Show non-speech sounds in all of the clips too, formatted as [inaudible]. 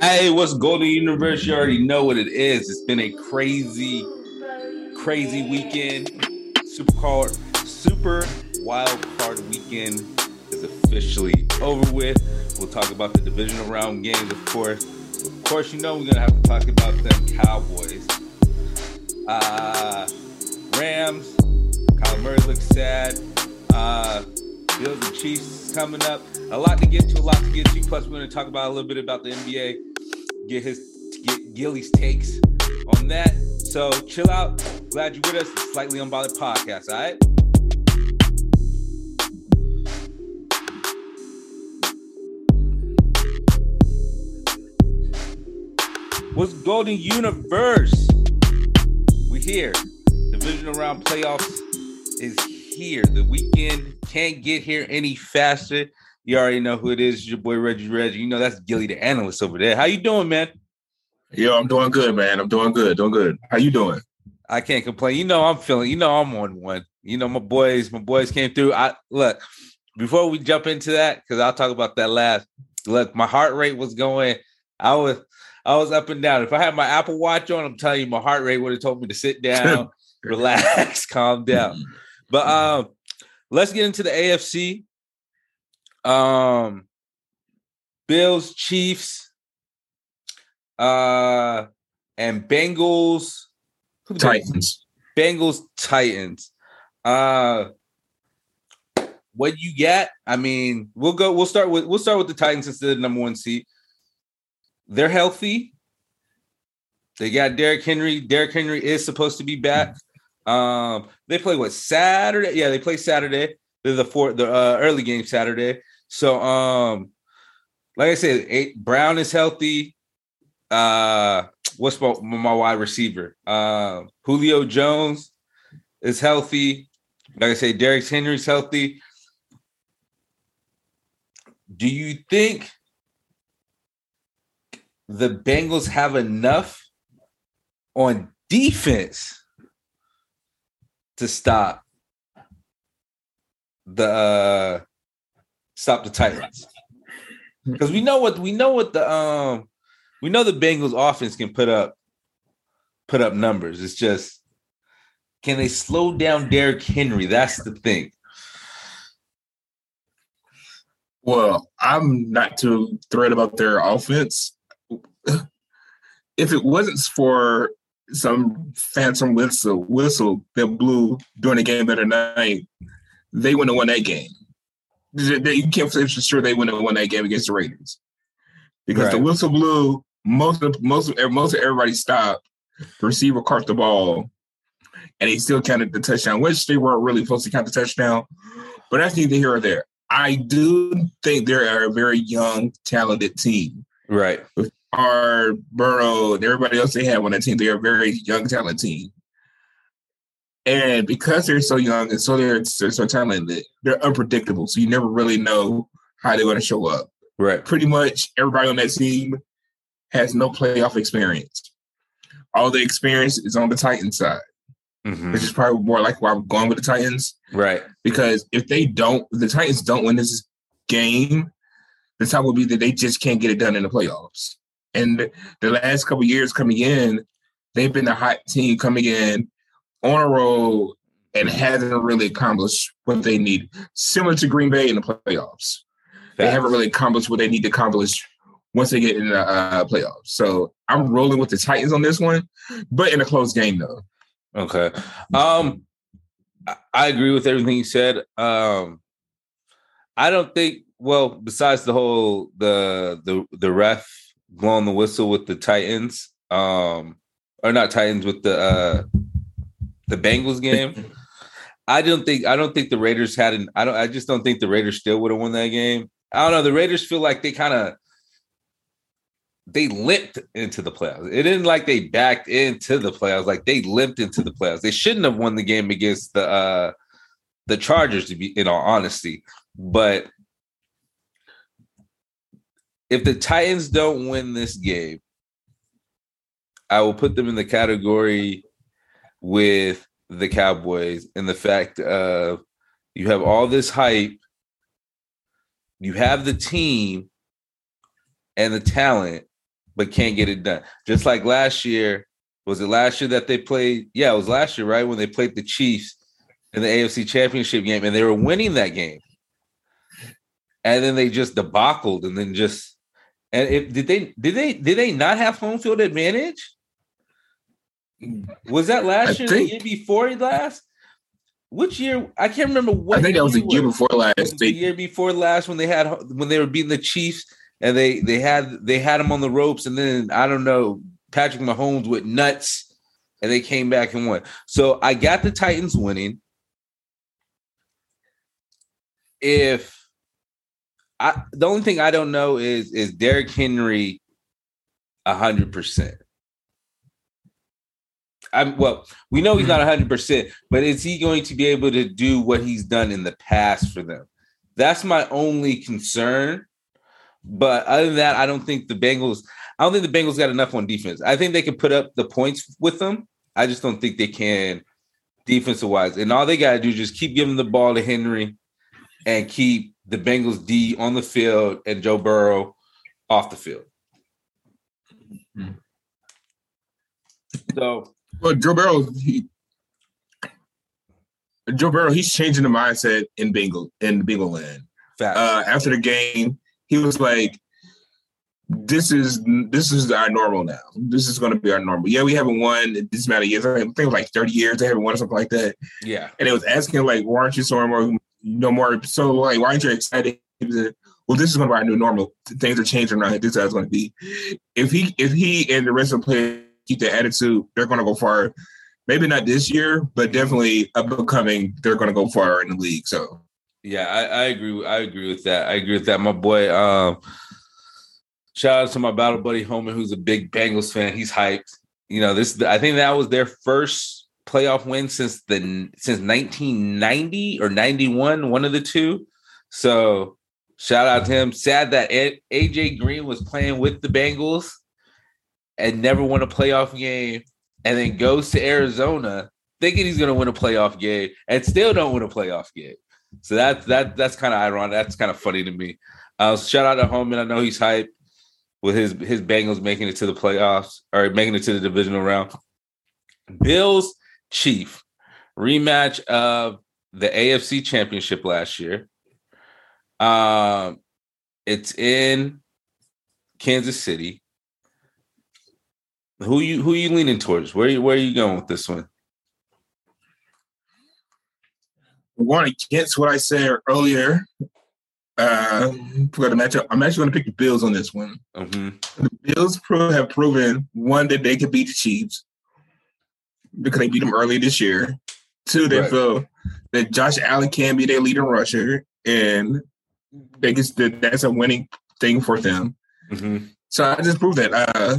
Hey, what's Golden Universe? You already know what it is. It's been a crazy, crazy weekend. Super card, super wild card weekend is officially over with. We'll talk about the divisional round games, of course. Of course, you know we're gonna have to talk about them Cowboys. Uh Rams. Kyler Murray looks sad. Uh Bills and Chiefs coming up. A lot to get to, a lot to get to. Plus, we're to talk about a little bit about the NBA. Get his get Gilly's takes on that. So chill out. Glad you're with us. Slightly Unbothered Podcast. All right. What's Golden Universe? We here. Divisional round playoffs is here. The weekend can't get here any faster. You already know who it is. Your boy Reggie Reggie. You know that's Gilly the analyst over there. How you doing, man? Yo, I'm doing good, man. I'm doing good. Doing good. How you doing? I can't complain. You know I'm feeling. You know I'm on one. You know my boys. My boys came through. I look before we jump into that because I'll talk about that last. Look, my heart rate was going. I was I was up and down. If I had my Apple Watch on, I'm telling you, my heart rate would have told me to sit down, [laughs] relax, [laughs] calm down. [laughs] But um, let's get into the AFC. Um, Bills, Chiefs, uh, and Bengals, Titans, Bengals, Titans. Uh, what you got? I mean, we'll go. We'll start with we'll start with the Titans since they're the number one seed. They're healthy. They got Derrick Henry. Derrick Henry is supposed to be back. Um, they play what Saturday? Yeah, they play Saturday. They're the four the uh, early game Saturday. So um, like I said, eight, Brown is healthy. Uh, what's my, my wide receiver? Uh, Julio Jones is healthy. Like I say, Derrick Henry's healthy. Do you think the Bengals have enough on defense to stop the uh stop the Titans. Because we know what we know what the um we know the Bengals offense can put up put up numbers. It's just can they slow down Derrick Henry? That's the thing. Well, I'm not too thrilled about their offense. If it wasn't for some phantom whistle whistle that blew during the game other night, they wouldn't have won that game. You can't say for sure they wouldn't have won that game against the Raiders because right. the whistle blew. Most of most of most of everybody stopped. The receiver caught the ball, and he still counted the touchdown, which they weren't really supposed to count the touchdown. But that's neither here or there. I do think they're a very young, talented team. Right. With our Burrow and everybody else they have on that team, they're a very young, talented team. And because they're so young and so they're, they're so talented, they're unpredictable. So you never really know how they're going to show up. Right. Pretty much everybody on that team has no playoff experience. All the experience is on the Titan side, mm-hmm. which is probably more like why I'm going with the Titans. Right. Because if they don't, the Titans don't win this game, the top will be that they just can't get it done in the playoffs. And the last couple years coming in, they've been the hot team coming in on a roll and hasn't really accomplished what they need. Similar to Green Bay in the playoffs, they haven't really accomplished what they need to accomplish once they get in the uh, playoffs. So I'm rolling with the Titans on this one, but in a close game though. Okay. Um, I agree with everything you said. Um, I don't think. Well, besides the whole the the the ref blowing the whistle with the Titans, um, or not Titans with the uh the Bengals game. [laughs] I don't think I don't think the Raiders had an I don't I just don't think the Raiders still would have won that game. I don't know. The Raiders feel like they kind of they limped into the playoffs. It didn't like they backed into the playoffs, like they limped into the playoffs. They shouldn't have won the game against the uh the Chargers, to be in all honesty. But if the Titans don't win this game, I will put them in the category with the Cowboys and the fact of you have all this hype, you have the team and the talent, but can't get it done. Just like last year, was it last year that they played? Yeah, it was last year, right? When they played the Chiefs in the AFC Championship game, and they were winning that game, and then they just debacled, and then just and if did they did they did they not have home field advantage? [laughs] Was that last I year? Think, the year before last? Which year? I can't remember what. I think that was the year before last. The year before last when they had when they were beating the Chiefs and they they had they had him on the ropes, and then I don't know Patrick Mahomes with nuts, and they came back and won. So I got the Titans winning. If I the only thing I don't know is is Derrick Henry a hundred percent. I'm well, we know he's not hundred percent, but is he going to be able to do what he's done in the past for them? That's my only concern. But other than that, I don't think the Bengals. I don't think the Bengals got enough on defense. I think they can put up the points with them. I just don't think they can defensive wise. And all they got to do is just keep giving the ball to Henry and keep the Bengals D on the field and Joe Burrow off the field. Mm-hmm. So, well, Joe Burrow, he, Joe Burrow, he's changing the mindset in Bengal in Bengal land. Uh, after the game, he was like, "This is this is our normal now. This is going to be our normal." Yeah, we haven't won this amount of years. I think it was like thirty years. They haven't won or something like that. Yeah, and it was asking like, "Why aren't you so more no more. So like, why aren't you excited? Well, this is going to be our new normal. Things are changing around. This is how it's going to be. If he if he and the rest of the players keep the attitude, they're going to go far. Maybe not this year, but definitely upcoming. They're going to go far in the league. So yeah, I, I agree. I agree with that. I agree with that. My boy. Um, shout out to my battle buddy Homer, who's a big Bengals fan. He's hyped. You know, this. I think that was their first playoff win since the since 1990 or 91, one of the two. So shout out to him. Sad that AJ Green was playing with the Bengals and never won a playoff game, and then goes to Arizona thinking he's going to win a playoff game and still don't win a playoff game. So that's that that's kind of ironic. That's kind of funny to me. Uh, shout out to Holman. I know he's hyped with his his Bengals making it to the playoffs or making it to the divisional round. Bills Chief rematch of the AFC Championship last year. Um, it's in Kansas City. Who you who you leaning towards? Where you where are you going with this one? Going against what I said earlier uh, for the matchup, I'm actually going to pick the Bills on this one. Mm-hmm. The Bills pro- have proven one that they could beat the Chiefs because they beat them early this year. Two, they right. feel that Josh Allen can be their leading rusher, and they that's a winning thing for them. Mm-hmm. So I just proved that. Uh,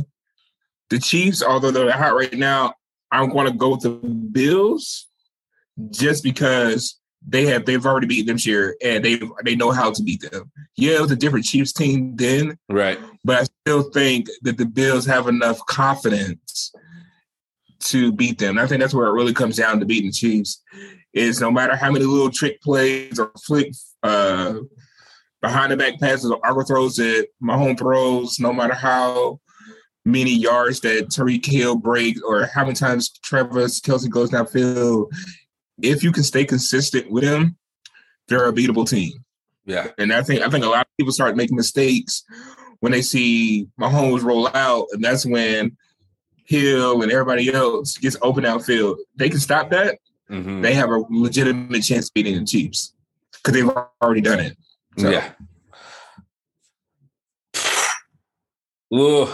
the Chiefs, although they're hot right now, I'm going to go with the Bills just because they have they've already beaten them this year and they they know how to beat them. Yeah, it was a different Chiefs team then, right? But I still think that the Bills have enough confidence to beat them. And I think that's where it really comes down to beating the Chiefs. Is no matter how many little trick plays or flick uh, behind the back passes or argo throws that Mahomes throws, no matter how many yards that Tyreek Hill breaks or how many times Travis Kelce goes downfield, if you can stay consistent with them, they're a beatable team. Yeah. And I think I think a lot of people start making mistakes when they see Mahomes roll out, and that's when Hill and everybody else gets open outfield, they can stop that. Mm-hmm. They have a legitimate chance of beating the Chiefs because they've already done it. So. Yeah. Ooh.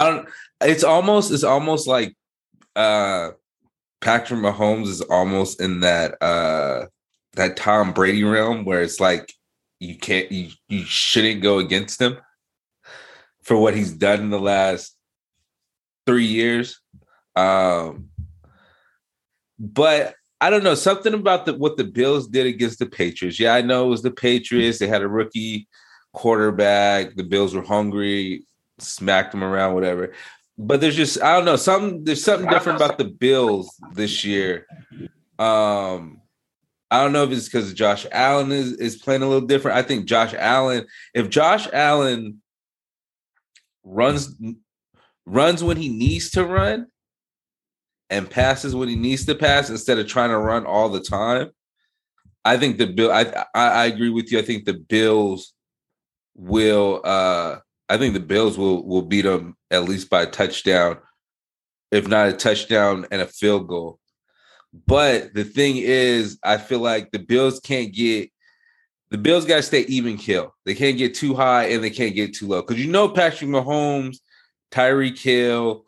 I don't. It's almost. It's almost like uh Patrick Mahomes is almost in that uh that Tom Brady realm where it's like you can't you you shouldn't go against him for what he's done in the last three years. Um, but I don't know something about the what the Bills did against the Patriots. Yeah, I know it was the Patriots. They had a rookie quarterback. The Bills were hungry, smacked them around, whatever. But there's just I don't know something. There's something different about the Bills this year. Um, I don't know if it's because Josh Allen is, is playing a little different. I think Josh Allen, if Josh Allen runs runs when he needs to run and passes when he needs to pass instead of trying to run all the time, I think the bill. I, I I agree with you. I think the Bills will. uh I think the Bills will will beat them at least by a touchdown, if not a touchdown and a field goal. But the thing is, I feel like the Bills can't get the Bills got to stay even kill. They can't get too high and they can't get too low because you know Patrick Mahomes, Tyreek Hill,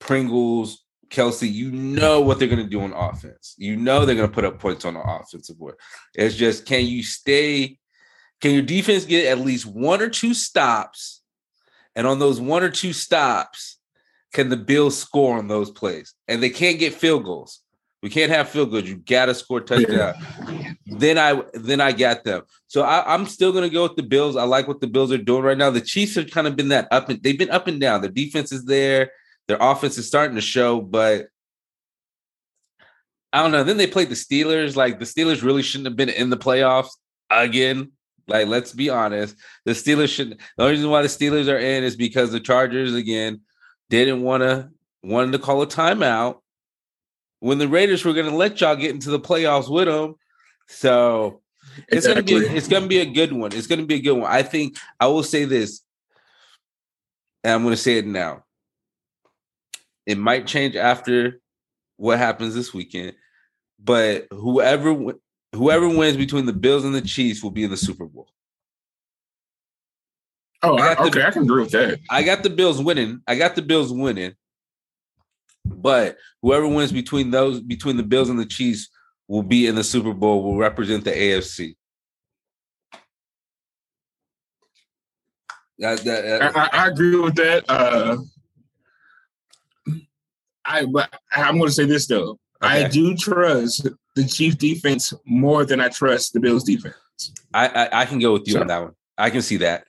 Pringles, Kelce. you know what they're going to do on offense. You know they're going to put up points on the offensive board. It's just can you stay? Can your defense get at least one or two stops? And on those one or two stops, can the Bills score on those plays? And they can't get field goals. We can't have field goals. You gotta score touchdown. Yeah. Then I then I got them. So I, am still gonna go with the Bills. I like what the Bills are doing right now. The Chiefs have kind of been that up and they've been up and down. Their defense is there. Their offense is starting to show, but I don't know. Then they played the Steelers. Like the Steelers really shouldn't have been in the playoffs again. Like, let's be honest. The Steelers should the only reason why the Steelers are in is because the Chargers again didn't want to wanted to call a timeout when the Raiders were going to let y'all get into the playoffs with them. So it's exactly. gonna be it's gonna be a good one. It's gonna be a good one. I think I will say this, and I'm gonna say it now. It might change after what happens this weekend, but whoever whoever wins between the Bills and the Chiefs will be in the Super Bowl. Oh, I okay, the, I can agree with that. I got the Bills winning. I got the Bills winning. But whoever wins between those between the Bills and the Chiefs will be in the Super Bowl, will represent the AFC. That, that, that. I, I, agree with that. Uh, I but I'm going to say this though. Okay. I do trust the Chief defense more than I trust the Bills defense. I I, I can go with you so. on that one. I can see that.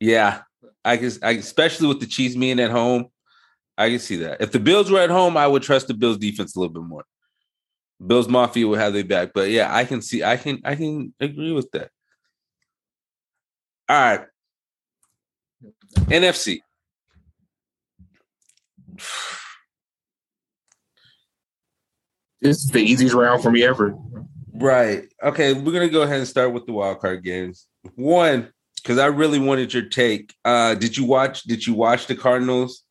Yeah, I can, I, especially with the Chiefs being at home. I can see that. If the Bills were at home, I would trust the Bills defense a little bit more. Bills Mafia would have their back. But yeah, I can see I can I can agree with that. All right. NFC. This is the easiest round for me ever. Right. Okay, we're gonna go ahead and start with the wild card games. One, because I really wanted your take. Uh did you watch did you watch the Cardinals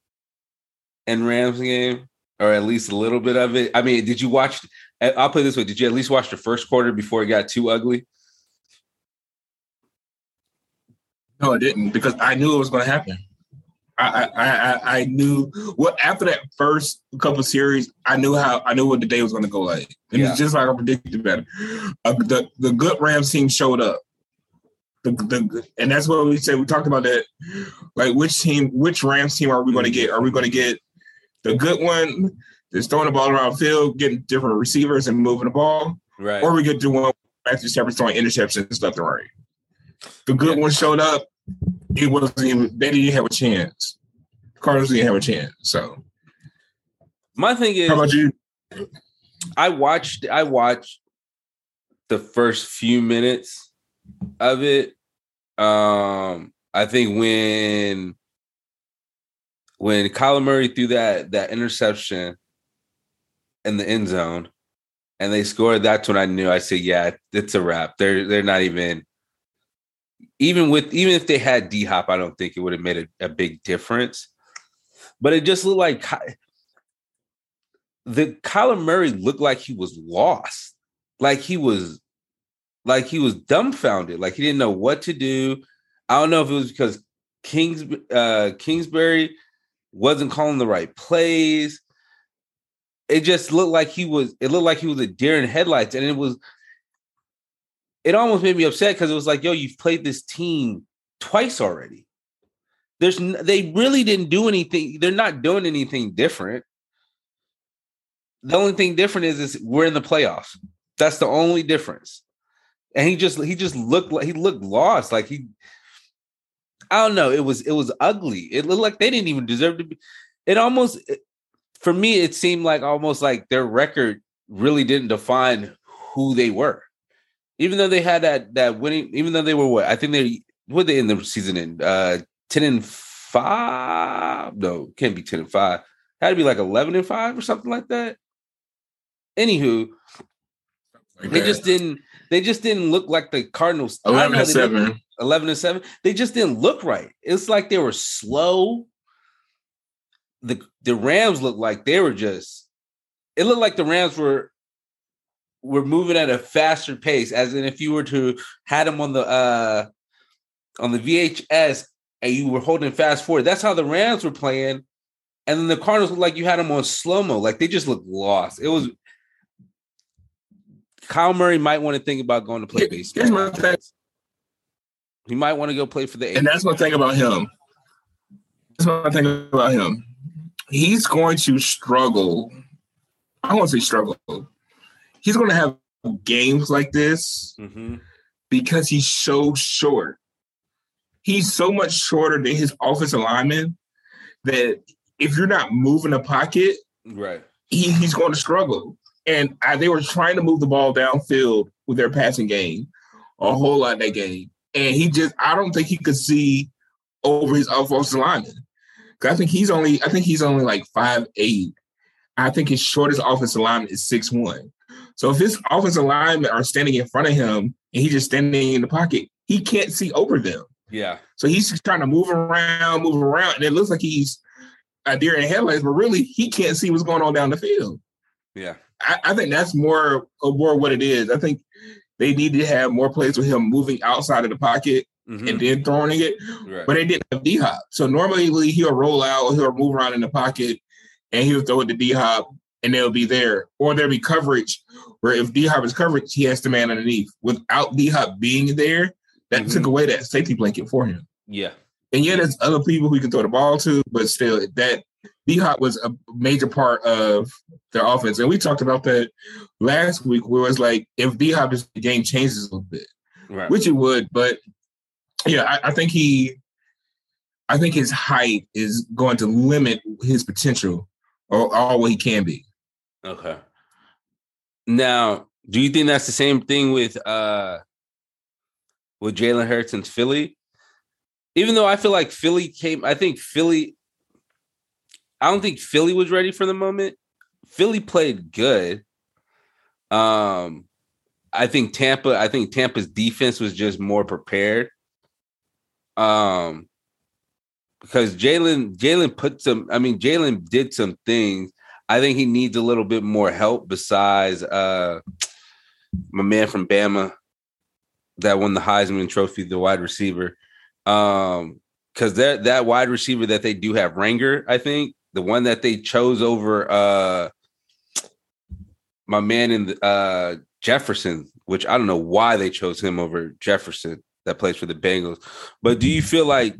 and Rams game, or at least a little bit of it? I mean, did you watch? I'll put it this way: Did you at least watch the first quarter before it got too ugly? No, I didn't because I knew it was going to happen. I, I I I knew what after that first couple series, I knew how I knew what the day was going to go like, and yeah. it's just like I predicted better. Uh, the the good Rams team showed up. The, the, and that's what we said. We talked about that. Like, which team, which Rams team are we going to get? Are we going to get the good one that's throwing the ball around the field, getting different receivers and moving the ball. Right. Or we get to one Matthew Stafford throwing interceptions left and right. The good yeah. one showed up. It wasn't even they didn't have a chance. Cardinals didn't have a chance. So my thing is how about you? I watched I watched the first few minutes of it. Um I think when when Kyler Murray threw that that interception in the end zone and they scored, that's when I knew I said, yeah, it's a wrap. They're they're not even even with even if they had D Hop, I don't think it would have made a, a big difference. But it just looked like the Kyler Murray looked like he was lost. Like he was like he was dumbfounded, like he didn't know what to do. I don't know if it was because Kings uh Kingsbury wasn't calling the right plays. It just looked like he was. It looked like he was a deer in headlights, and it was. It almost made me upset because it was like, yo, you've played this team twice already. There's they really didn't do anything. They're not doing anything different. The only thing different is is we're in the playoffs. That's the only difference. And he just he just looked like he looked lost. Like he I don't know. It was it was ugly. It looked like they didn't even deserve to be. It almost for me, it seemed like almost like their record really didn't define who they were. Even though they had that that winning, even though they were what I think they what they in the season in uh 10 and 5. No, can't be 10 and 5. Had to be like 11 and 5 or something like that. Anywho, like they that. just didn't they just didn't look like the Cardinals. 11 and 7. 11 and 7. They just didn't look right. It's like they were slow. The the Rams looked like they were just it looked like the Rams were were moving at a faster pace, as in if you were to had them on the uh on the VHS and you were holding fast forward. That's how the Rams were playing. And then the Cardinals looked like you had them on slow mo, like they just looked lost. It was Kyle Murray might want to think about going to play baseball. Here's my thing. He might want to go play for the. And that's my thing about him. That's my thing about him. He's going to struggle. I to say struggle. He's going to have games like this mm-hmm. because he's so short he's so much shorter than his offensive lineman that if you're not moving the pocket, right, he, he's going to struggle. And I, they were trying to move the ball downfield with their passing game a whole lot that game. And he just, I don't think he could see over his offensive lineman. I think he's only, I think he's only like five eight. I think his shortest offensive lineman is six one. So if his offensive linemen are standing in front of him and he's just standing in the pocket, he can't see over them. Yeah. So he's just trying to move around, move around, and it looks like he's a deer in headlights, but really he can't see what's going on down the field. Yeah. I, I think that's more more what it is. I think they need to have more plays with him moving outside of the pocket mm-hmm. and then throwing it. Right. But they didn't have D hop. So normally he'll roll out, or he'll move around in the pocket, and he'll throw it to D hop, and they'll be there. Or there'll be coverage where if D hop is covered, he has to man underneath. Without D hop being there, that mm-hmm. took away that safety blanket for him. Yeah. And yeah, there's other people who can throw the ball to, but still, that D Hop was a major part of their offense. And we talked about that last week, where it's like if D Hop is the game changes a little bit, right. which it would. But yeah, I, I think he, I think his height is going to limit his potential or all what he can be. Okay. Now, do you think that's the same thing with uh with Jalen Hurts and Philly. Even though I feel like Philly came, I think Philly, I don't think Philly was ready for the moment. Philly played good. Um, I think Tampa, I think Tampa's defense was just more prepared. Um, because Jalen, Jalen put some, I mean, Jalen did some things. I think he needs a little bit more help besides uh my man from Bama, that won the Heisman Trophy, the wide receiver. Um, because that that wide receiver that they do have, Reagor, I think the one that they chose over uh my man in the, uh Jefferson, which I don't know why they chose him over Jefferson that plays for the Bengals. But do you feel like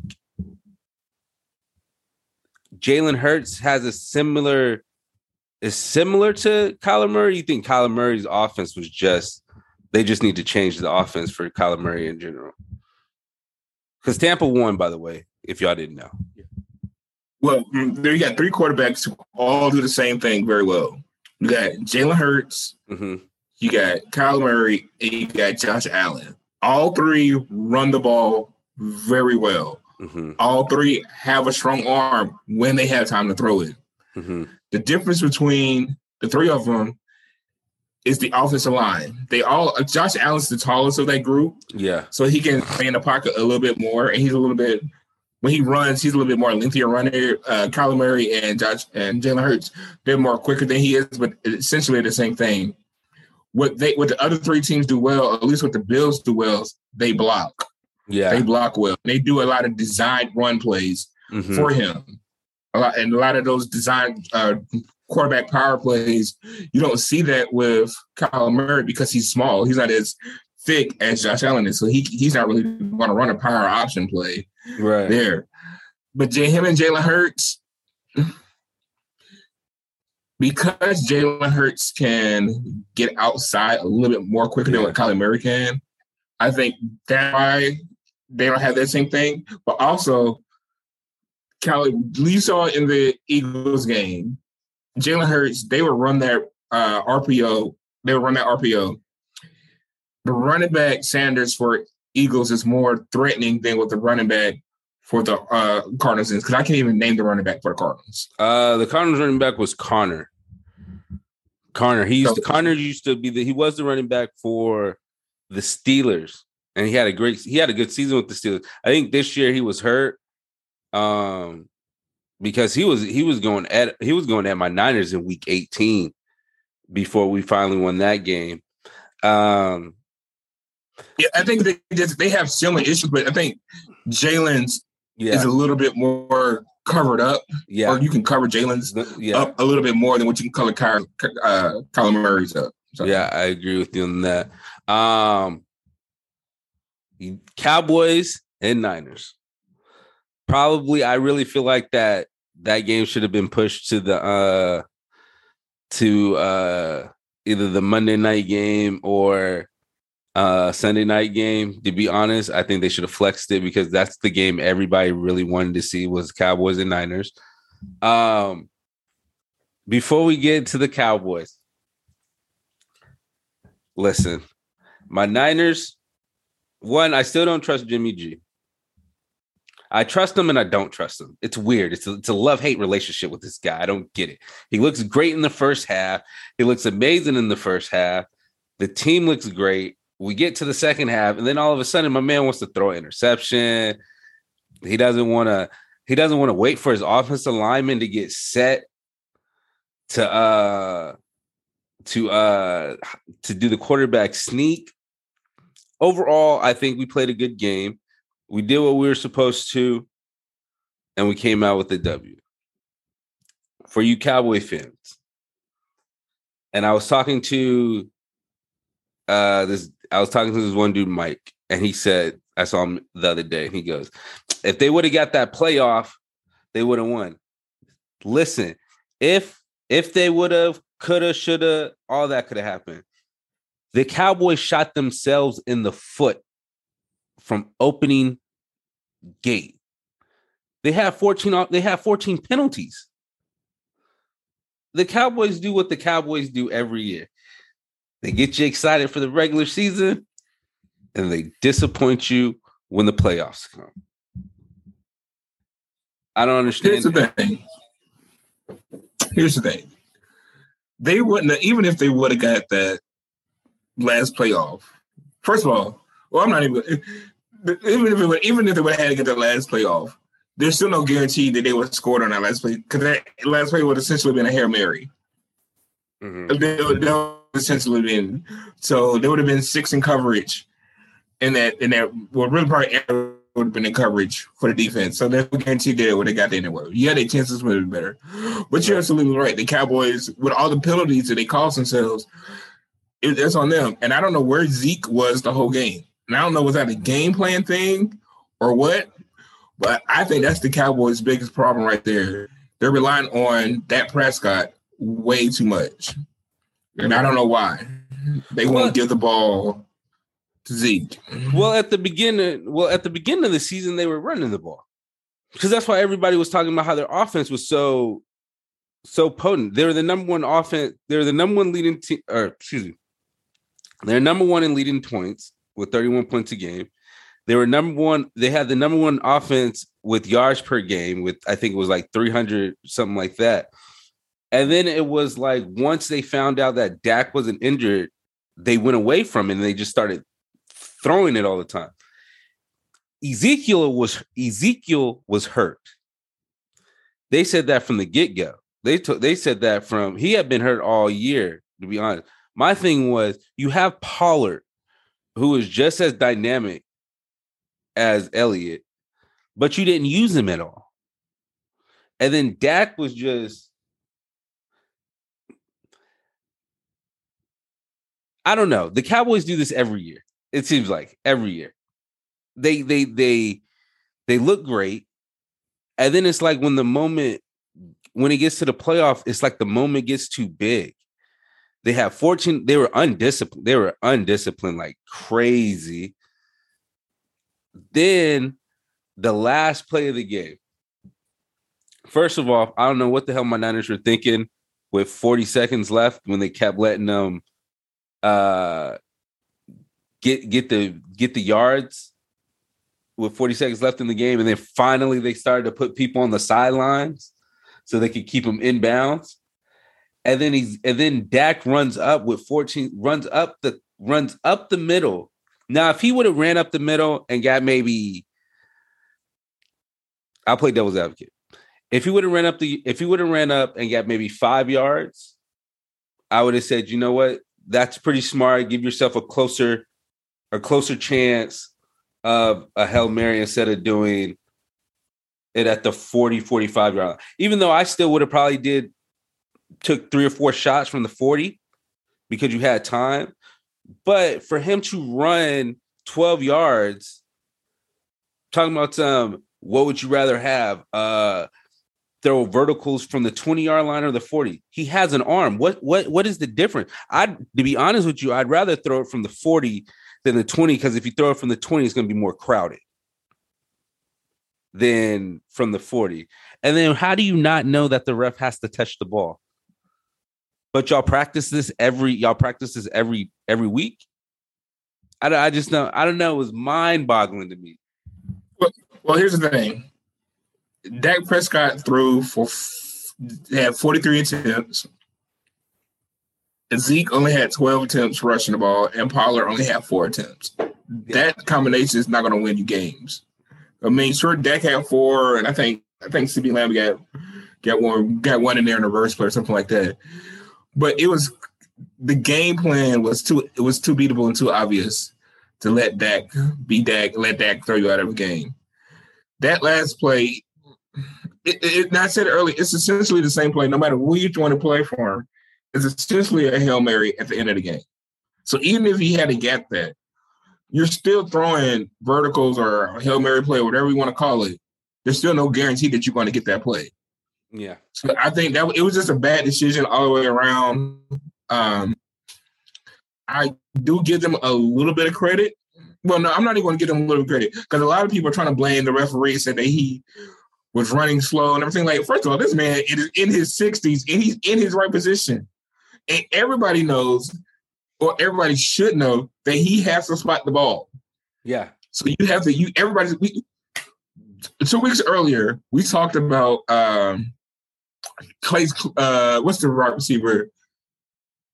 Jalen Hurts has a similar is similar to Kyler Murray? You think Kyler Murray's offense was just they just need to change the offense for Kyler Murray in general. Because Tampa won, by the way, if y'all didn't know. Well, mm, there you got three quarterbacks who all do the same thing very well. You got Jalen Hurts, mm-hmm. you got Kyler Murray, and you got Josh Allen. All three run the ball very well. Mm-hmm. All three have a strong arm when they have time to throw it. Mm-hmm. The difference between the three of them is the offensive line. They all Josh Allen's the tallest of that group. Yeah. So he can stay in the pocket a little bit more, and he's a little bit when he runs, he's a little bit more lengthier runner. Uh, Kyler Murray and Josh and Jalen Hurts, they're more quicker than he is, but essentially the same thing. What they what the other three teams do well, at least what the Bills do well, they block. Yeah, they block well. They do a lot of designed run plays mm-hmm. for him. A lot, and a lot of those design uh, quarterback power plays. You don't see that with Kyle Murray because he's small. He's not as thick as Josh Allen is, so he he's not really going to run a power option play right there. But J- him and Jalen Hurts, because Jalen Hurts can get outside a little bit more quicker yeah. than what Kyler Murray can. I think that's why they don't have that same thing. But also, Kelly, you saw in the Eagles game, Jalen Hurts, they would run that uh, RPO. They would run that RPO. The running back Sanders for Eagles is more threatening than what the running back for the uh, Cardinals is because I can't even name the running back for the Cardinals. Uh, the Cardinals running back was Conner. Conner. He used to, Conner used to be the he was the running back for the Steelers, and he had a great he had a good season with the Steelers. I think this year he was hurt, um, because he was he was going at he was going at my Niners in Week 18 before we finally won that game. Um, yeah, I think they just they have similar issues, but I think Jalen's yeah. is a little bit more covered up. Yeah, or you can cover Jalen's yeah. up a little bit more than what you can cover Kyler, uh, Kyler Murray's up. So. Yeah, I agree with you on that. Um, Cowboys and Niners. Probably, I really feel like that that game should have been pushed to the uh to uh either the Monday night game or uh Sunday night game. To be honest, I think they should have flexed it because that's the game everybody really wanted to see was Cowboys and Niners. Um before we get to the Cowboys, listen, my Niners, one, I still don't trust Jimmy G. I trust him and I don't trust him. It's weird. It's a, it's a love hate relationship with this guy. I don't get it. He looks great in the first half. He looks amazing in the first half. The team looks great. We get to the second half, and then all of a sudden, my man wants to throw an interception. He doesn't want to. He doesn't want to wait for his offensive lineman to get set to uh to uh to do the quarterback sneak. Overall, I think we played a good game. We did what we were supposed to, and we came out with a W. For you Cowboy fans, and I was talking to uh this I was talking to this one dude, Mike, and he said, I saw him the other day, and he goes, if they would have got that playoff, they would have won. Listen, if if they would have, could have, should have, all that could have happened. The Cowboys shot themselves in the foot from opening gate. They have 14 uh, they have 14 penalties. The Cowboys do what the Cowboys do every year. They get you excited for the regular season and they disappoint you when the playoffs come. I don't understand. Here's the thing. Here's the thing. They wouldn't have, even if they would have got that last playoff. First of all, well, I'm not even even if it would, even if they would have had to get the last playoff, there's still no guarantee that they would have scored on that last play because that last play would essentially been a hail mary. Mm-hmm. They, would, they essentially been so there would have been six in coverage, and that and that well really probably would have been in coverage for the defense. So there's no guarantee that it would have got there anyway. Yeah, their chances would have been better. But you're absolutely right. The Cowboys, with all the penalties that they caused themselves, it, it's on them. And I don't know where Zeke was the whole game. And I don't know was that a game plan thing or what, but I think that's the Cowboys' biggest problem right there. They're relying on Dak Prescott way too much. And I don't know why. They won't give the ball to Zeke. Well, at the beginning, well, at the beginning of the season, they were running the ball. Because that's why everybody was talking about how their offense was so so potent. They were the number one offense, they were the number one leading team, or excuse me, they're number one in leading points with 31 points a game. They were number one, they had the number one offense with yards per game, with I think it was like 300, something like that. And then it was like once they found out that Dak wasn't injured, they went away from it and they just started throwing it all the time. Ezekiel was Ezekiel was hurt. They said that from the get-go. They took they said that from he had been hurt all year, to be honest. My thing was you have Pollard, who is just as dynamic as Elliott, but you didn't use him at all. And then Dak was just I don't know. The Cowboys do this every year. It seems like every year. They they they they look great. And then it's like when the moment when it gets to the playoff, it's like the moment gets too big. They have 14, they were undisciplined, they were undisciplined like crazy. Then the last play of the game. First of all, I don't know what the hell my Niners were thinking with 40 seconds left when they kept letting them uh get get the get the yards with 40 seconds left in the game and then finally they started to put people on the sidelines so they could keep them inbounds and then he's and then Dak runs up with 14 runs up the runs up the middle now if he would have ran up the middle and got maybe I'll play devil's advocate if he would have ran up the if he would have ran up and got maybe five yards, I would have said, you know what, that's pretty smart. Give yourself a closer, a closer chance of a Hail Mary instead of doing it at the 40, 45 yard line. Even though I still would have probably did took three or four shots from the 40 because you had time. But for him to run 12 yards, talking about um, what would you rather have? Uh throw verticals from the 20 yard line or the 40. He has an arm. What what what is the difference? I'd to be honest with you, I'd rather throw it from the 40 than the 20 because if you throw it from the 20, it's going to be more crowded than from the 40. And then how do you not know that the ref has to touch the ball? But y'all practice this every y'all practice this every every week. I, I just know I don't know. It was mind boggling to me. Well, well, here's the thing Dak Prescott threw for they had 43 attempts. Zeke only had 12 attempts rushing the ball, and Pollard only had four attempts. That combination is not going to win you games. I mean, sure, Dak had four, and I think I think CeeDee Lamb got got one got one in there in the reverse play or something like that. But it was the game plan was too it was too beatable and too obvious to let Dak be Dak, let Dak throw you out of a game. That last play, it, it, I said earlier, it's essentially the same play, no matter who you want to play for. It's essentially a Hail Mary at the end of the game. So even if he had to get that, you're still throwing verticals or Hail Mary play, whatever you want to call it. There's still no guarantee that you're going to get that play. Yeah. So I think that it was just a bad decision all the way around. Um, I do give them a little bit of credit. Well, no, I'm not even going to give them a little credit because a lot of people are trying to blame the referee, said that he was running slow and everything. Like, first of all, this man is in his 60s and he's in his right position. And everybody knows, or everybody should know, that he has to spot the ball. Yeah. So you have to, you everybody, we, two weeks earlier, we talked about um Clay's uh what's the right receiver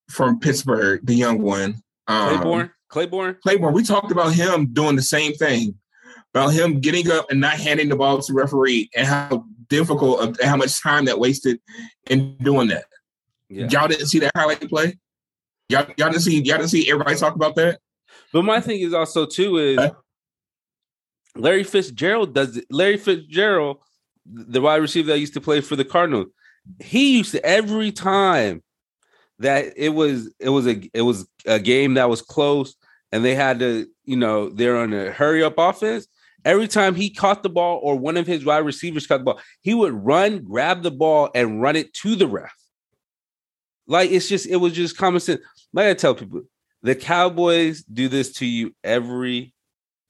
from Pittsburgh, the young one. Um, Clayborn. Clayborn. Claiborne. We talked about him doing the same thing about him getting up and not handing the ball to the referee and how difficult and how much time that wasted in doing that. Yeah. Y'all didn't see that highlight play? Y'all, y'all didn't see y'all didn't see everybody talk about that? But my thing is also too is Larry Fitzgerald does it. Larry Fitzgerald, the wide receiver that used to play for the Cardinals, he used to every time that it was it was a it was a game that was close and they had to, you know, they're on a hurry up offense. Every time he caught the ball or one of his wide receivers caught the ball, he would run, grab the ball, and run it to the ref. Like it's just, it was just common sense. Like I tell people, the Cowboys do this to you every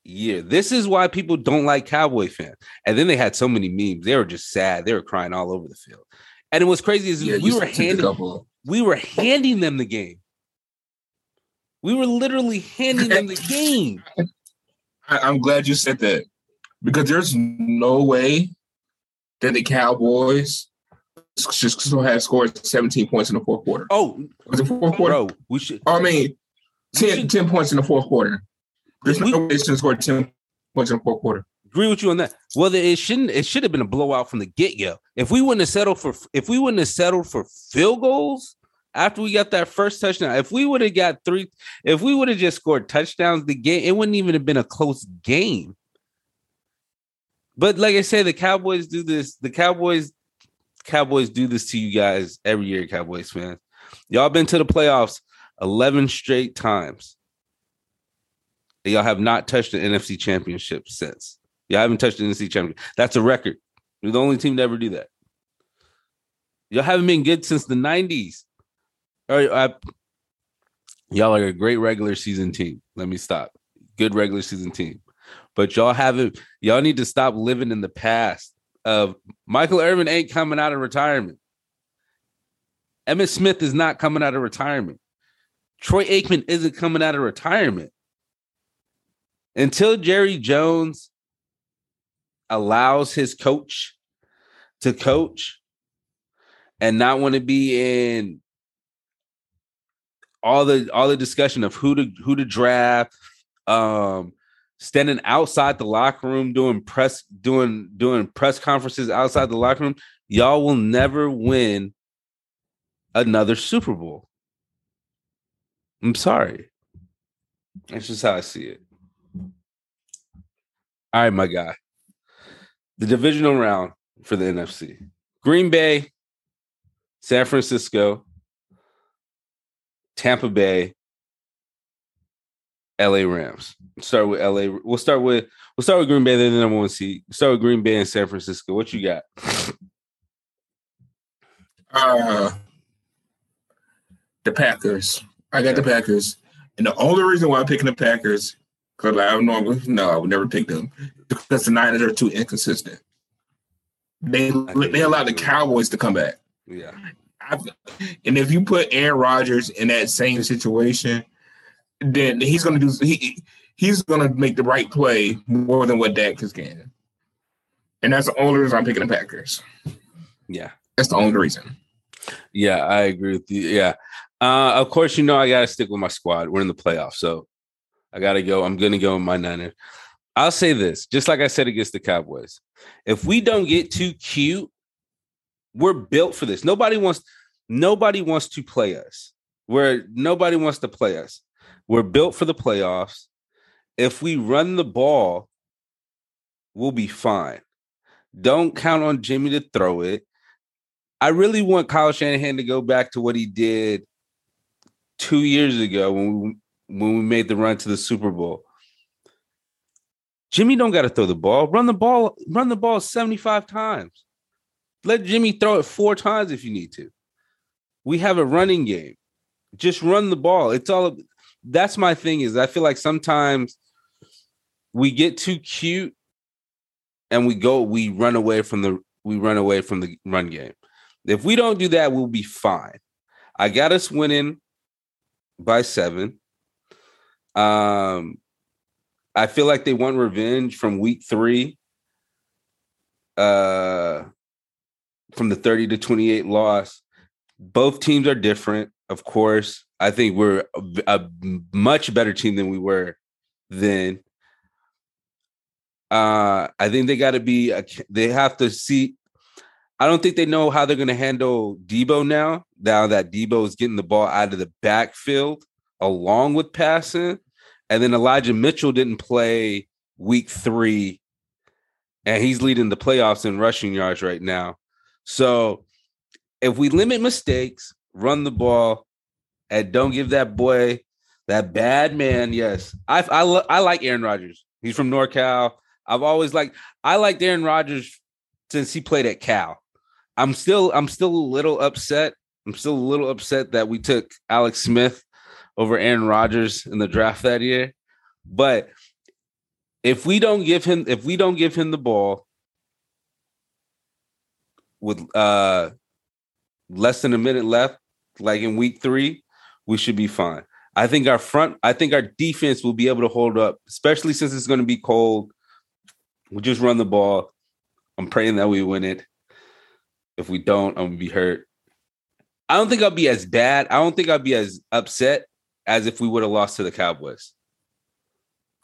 year. This is why people don't like Cowboy fans. And then they had so many memes. They were just sad. They were crying all over the field. And it was crazy is yeah, we were handing we were handing them the game. We were literally handing them the [laughs] game. I, am glad you said that because there's no way that the Cowboys just still have scored 17 points in the fourth quarter. Oh, was it fourth quarter? Bro, we should. Oh, I mean, 10, should, 10 points in the fourth quarter. There's we, no way they should score 10 points in the fourth quarter. Agree with you on that. Whether it shouldn't. It should have been a blowout from the get go. If we wouldn't have settled for, if we wouldn't have settled for field goals, after we got that first touchdown, if we would have got three, if we would have just scored touchdowns, the game it wouldn't even have been a close game. But like I said, the Cowboys do this. The Cowboys, Cowboys do this to you guys every year, Cowboys fans. Y'all been to the playoffs 11 straight times. Y'all have not touched the NFC championship since. Y'all haven't touched the NFC championship. That's a record. You're the only team to ever do that. Y'all haven't been good since the 90s. All right, I, y'all are a great regular season team. Let me stop. Good regular season team, but y'all haven't. Y'all need to stop living in the past. Of Michael Irvin ain't coming out of retirement, Emmitt Smith is not coming out of retirement. Troy Aikman isn't coming out of retirement. Until Jerry Jones allows his coach to coach and not want to be in all the all the discussion of who to who to draft, um, standing outside the locker room doing press doing doing press conferences outside the locker room, y'all will never win another Super Bowl. I'm sorry. That's just how I see it. All right, my guy. The divisional round for the NFC. Green Bay, San Francisco, Tampa Bay, LA Rams. Start with LA. We'll start with we'll start with Green Bay, then the number one seed. Start with Green Bay and San Francisco. What you got? Uh the Packers. I got the Packers. And the only reason why I'm picking the Packers, because I don't know, no, I would never pick them. Because the Niners are too inconsistent. They they allowed the Cowboys to come back. Yeah. I, and if you put Aaron Rodgers in that same situation, then he's gonna do he he's gonna make the right play more than what Dak is getting. And that's the only reason I'm picking the Packers. Yeah. That's the only reason. Yeah, I agree with you. Yeah. Uh, of course, you know I gotta stick with my squad. We're in the playoffs, so I gotta go. I'm gonna go in my Niners. I'll say this, just like I said against the Cowboys. If we don't get too cute, we're built for this. Nobody wants nobody wants to play us. Where nobody wants to play us. We're built for the playoffs. If we run the ball, we'll be fine. Don't count on Jimmy to throw it. I really want Kyle Shanahan to go back to what he did two years ago when we when we made the run to the Super Bowl. Jimmy don't got to throw the ball. Run the ball. Run the ball seventy five times. Let Jimmy throw it four times if you need to. We have a running game. Just run the ball. It's all. That's my thing. Is I feel like sometimes we get too cute, and we go. We run away from the. We run away from the run game. If we don't do that, we'll be fine. I got us winning by seven. Um, I feel like they want revenge from week three. Uh, from the 30 to 28 loss. Both teams are different, of course. I think we're a, a much better team than we were then. Uh, I think they got to be. A, they have to see. I don't think they know how they're going to handle Debo now. Now that Debo is getting the ball out of the backfield along with passing, and then Elijah Mitchell didn't play week three, and he's leading the playoffs in rushing yards right now. So if we limit mistakes, run the ball, and don't give that boy that bad man. Yes, I I, I like Aaron Rodgers. He's from NorCal. I've always liked I liked Aaron Rodgers since he played at Cal. I'm still I'm still a little upset. I'm still a little upset that we took Alex Smith over Aaron Rodgers in the draft that year. But if we don't give him if we don't give him the ball with uh less than a minute left, like in week three, we should be fine. I think our front, I think our defense will be able to hold up, especially since it's going to be cold. We'll just run the ball. I'm praying that we win it. If we don't, I'm gonna be hurt. I don't think I'll be as bad. I don't think I'll be as upset as if we would have lost to the Cowboys.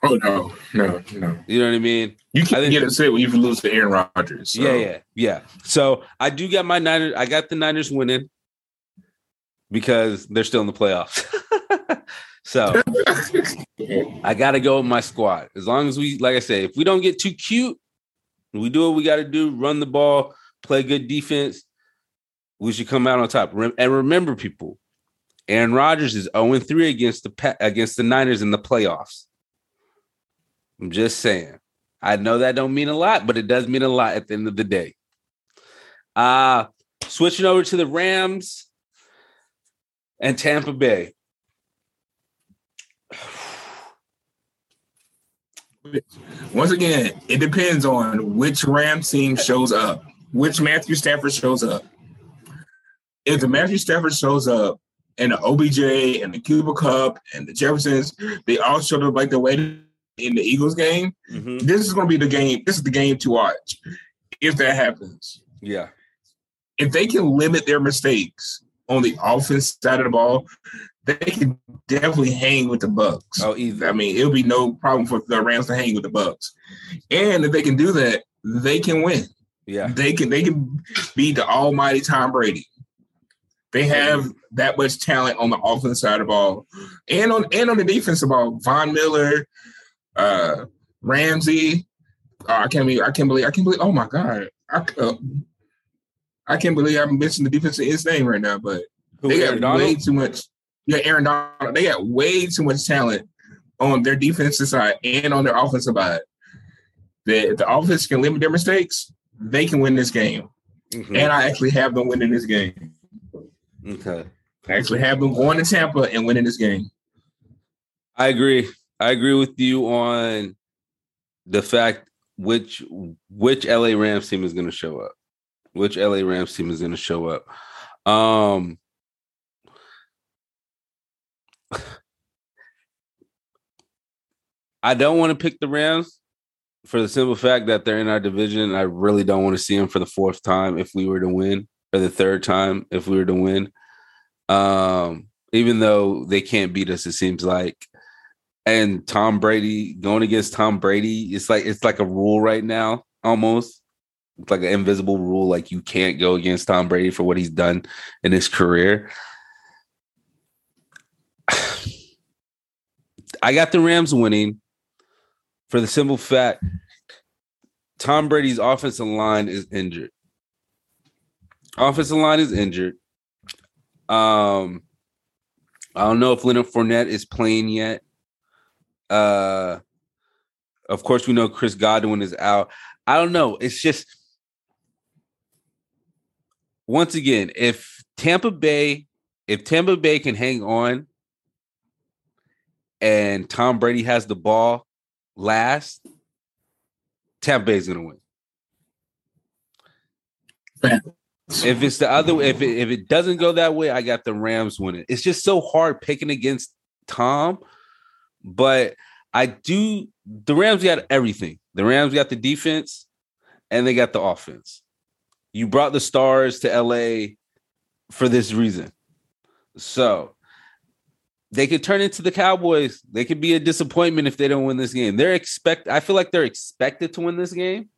Oh no, no, no. You know what I mean? You can't get upset when you lose to Aaron Rodgers. so. Yeah, yeah, yeah. So I do get my Niners. I got the Niners winning because they're still in the playoffs. [laughs] so I got to go with my squad. As long as we, like I say, if we don't get too cute, we do what we got to do, run the ball, play good defense, we should come out on top. And remember, people, Aaron Rodgers is 0 3 against the against the Niners in the playoffs. I'm just saying. I know that don't mean a lot, but it does mean a lot at the end of the day. Uh switching over to the Rams and Tampa Bay. Once again, it depends on which Rams team shows up, which Matthew Stafford shows up. if the Matthew Stafford shows up and the OBJ and the Cooper Kupp and the Jeffersons, they all showed up like the way in the Eagles game. Mm-hmm. This is going to be the game. This is the game to watch if that happens. Yeah. If they can limit their mistakes on the offense side of the ball, they can definitely hang with the Bucs. Oh, easy. I mean, it'll be no problem for the Rams to hang with the Bucs. And if they can do that, they can win. Yeah. They can they can beat the almighty Tom Brady. They have that much talent on the offense side of the ball. And on and on the defensive ball. Von Miller, uh Ramsey. Oh, I can't believe I can't believe I can't believe oh my god. I, uh, I can't believe I'm missing the defensive his name right now, but Who, they got way too much. Yeah, Aaron Donald. They got way too much talent on their defensive side and on their offensive side. That the offense can limit their mistakes, they can win this game. Mm-hmm. And I actually have them winning this game. Okay. I actually have them going to Tampa and winning this game. I agree. I agree with you on the fact which which LA Rams team is going to show up. Which LA Rams team is going to show up. Um I don't want to pick the Rams for the simple fact that they're in our division. I really don't want to see them for the fourth time if we were to win, or the third time if we were to win. Um, even though they can't beat us, it seems like. And Tom Brady going against Tom Brady, it's like it's like a rule right now, almost. It's like an invisible rule, like you can't go against Tom Brady for what he's done in his career. [sighs] I got the Rams winning for the simple fact Tom Brady's offensive line is injured. Offensive line is injured. Um, I don't know if Leonard Fournette is playing yet. Uh, of course, we know Chris Godwin is out. I don't know. It's just once again, if Tampa Bay, if Tampa Bay can hang on, and Tom Brady has the ball last, Tampa Bay is going to win. If it's the other, way, if it, if it doesn't go that way, I got the Rams winning. It's just so hard picking against Tom, but I do. The Rams got everything. The Rams got the defense, and they got the offense. You brought the stars to LA for this reason, so they could turn into the Cowboys. They could be a disappointment if they don't win this game. They're expect. I feel like they're expected to win this game,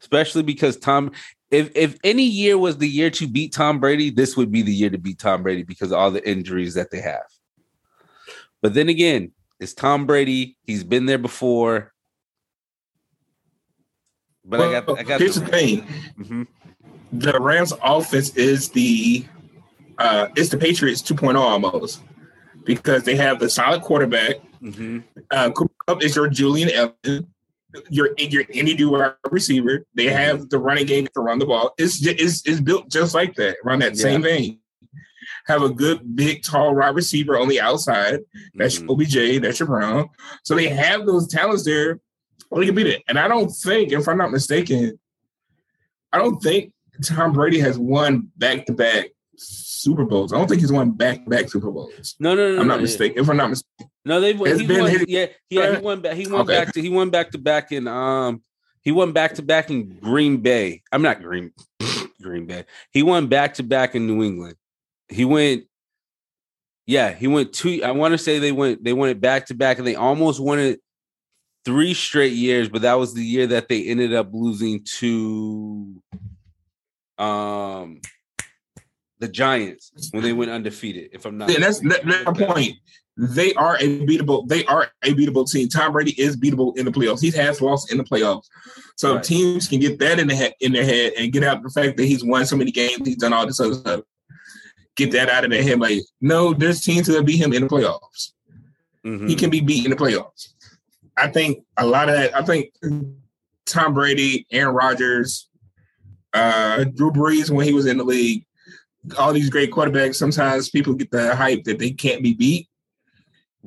especially because Tom if if any year was the year to beat Tom Brady, this would be the year to beat Tom Brady because of all the injuries that they have. But then again, it's Tom Brady. He's been there before. But well, I got I got here's the, the thing. Mm-hmm. The Rams offense is the uh it's the Patriots 2.0 almost because they have the solid quarterback. Mm-hmm. Uh, is your Julian Edelman your your any do receiver. They mm-hmm. have the running game to run the ball. It's it's, it's built just like that. Run that yeah. same vein. Have a good, big, tall wide receiver on the outside. That's mm-hmm. your OBJ. That's your Brown. So they have those talents there. They can beat it. And I don't think, if I'm not mistaken, I don't think Tom Brady has won back to back Super Bowls. I don't think he's won back to back Super Bowls. No, no, no. I'm not no, mistaken. Yeah. If I'm not mistaken. No, they he won, yeah, yeah, he won back. He won okay. back to he won back to back in um he won back to back in Green Bay. I'm not Green [laughs] Green Bay. He won back to back in New England. He went yeah, he went two. I want to say they went they went back to back and they almost won it three straight years, but that was the year that they ended up losing to um the Giants when they went undefeated. If I'm not, yeah, that's, that's my point. They are a beatable. They are a beatable team. Tom Brady is beatable in the playoffs. He has lost in the playoffs. So right. teams can get that in the head, in their head and get out the fact that he's won so many games, he's done all this other stuff. Get that out of their head. Like, no, there's teams that beat him in the playoffs. Mm-hmm. He can be beat in the playoffs. I think a lot of that. I think Tom Brady, Aaron Rodgers, uh, Drew Brees when he was in the league, all these great quarterbacks. Sometimes people get the hype that they can't be beat.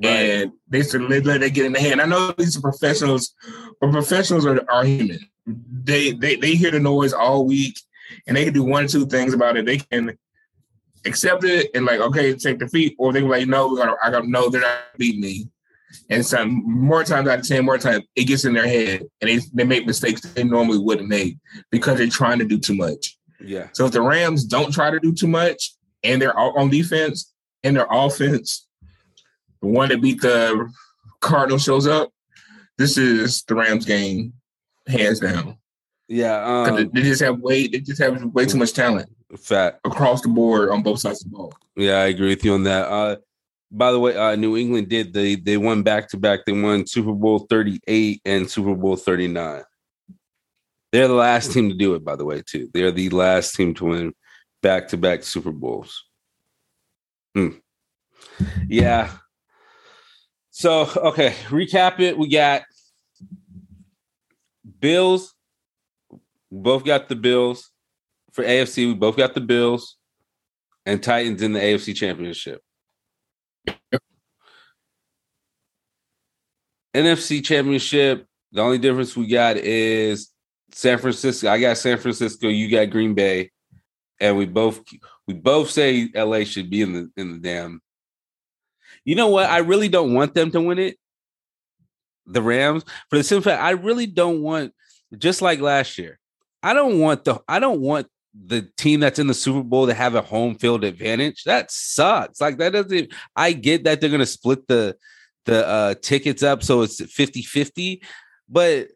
Right. And they sort of let it get in the hand. I know these are professionals, but professionals are, are human. They, they they hear the noise all week, and they can do one or two things about it. They can accept it and like, okay, take the defeat, or they were like, no, we're gonna I gotta know they're not beating me. And some more times out of ten, more times it gets in their head and they, they make mistakes they normally wouldn't make because they're trying to do too much. Yeah. So if the Rams don't try to do too much and they're all on defense and their offense, the one that beat the Cardinal shows up, this is the Rams game, hands down. Yeah. Um, they just have way they just have way too much talent. Fat across the board on both sides of the ball. Yeah, I agree with you on that. Uh, by the way, uh, New England did they they won back to back. They won Super Bowl 38 and Super Bowl 39. They're the last team to do it, by the way, too. They're the last team to win back to back Super Bowls. Hmm. Yeah. So, okay, recap it. We got Bills. both got the Bills. For AFC, we both got the Bills and Titans in the AFC Championship. NFC Championship, the only difference we got is San Francisco. I got San Francisco, you got Green Bay, and we both we both say LA should be in the in the damn. You know what? I really don't want them to win it. The Rams, for the simple fact, I really don't want just like last year. I don't want the I don't want the team that's in the Super Bowl to have a home field advantage. That sucks. Like that doesn't I get that they're gonna split the the uh tickets up so it's 50-50, but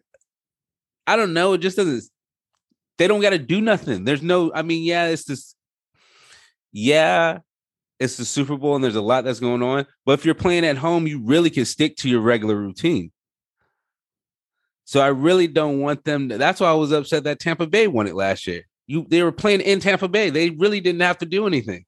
I don't know. It just doesn't they don't gotta do nothing. There's no, I mean, yeah, it's this, yeah, it's the Super Bowl and there's a lot that's going on. But if you're playing at home, you really can stick to your regular routine. So I really don't want them. To, that's why I was upset that Tampa Bay won it last year. You they were playing in Tampa Bay. They really didn't have to do anything.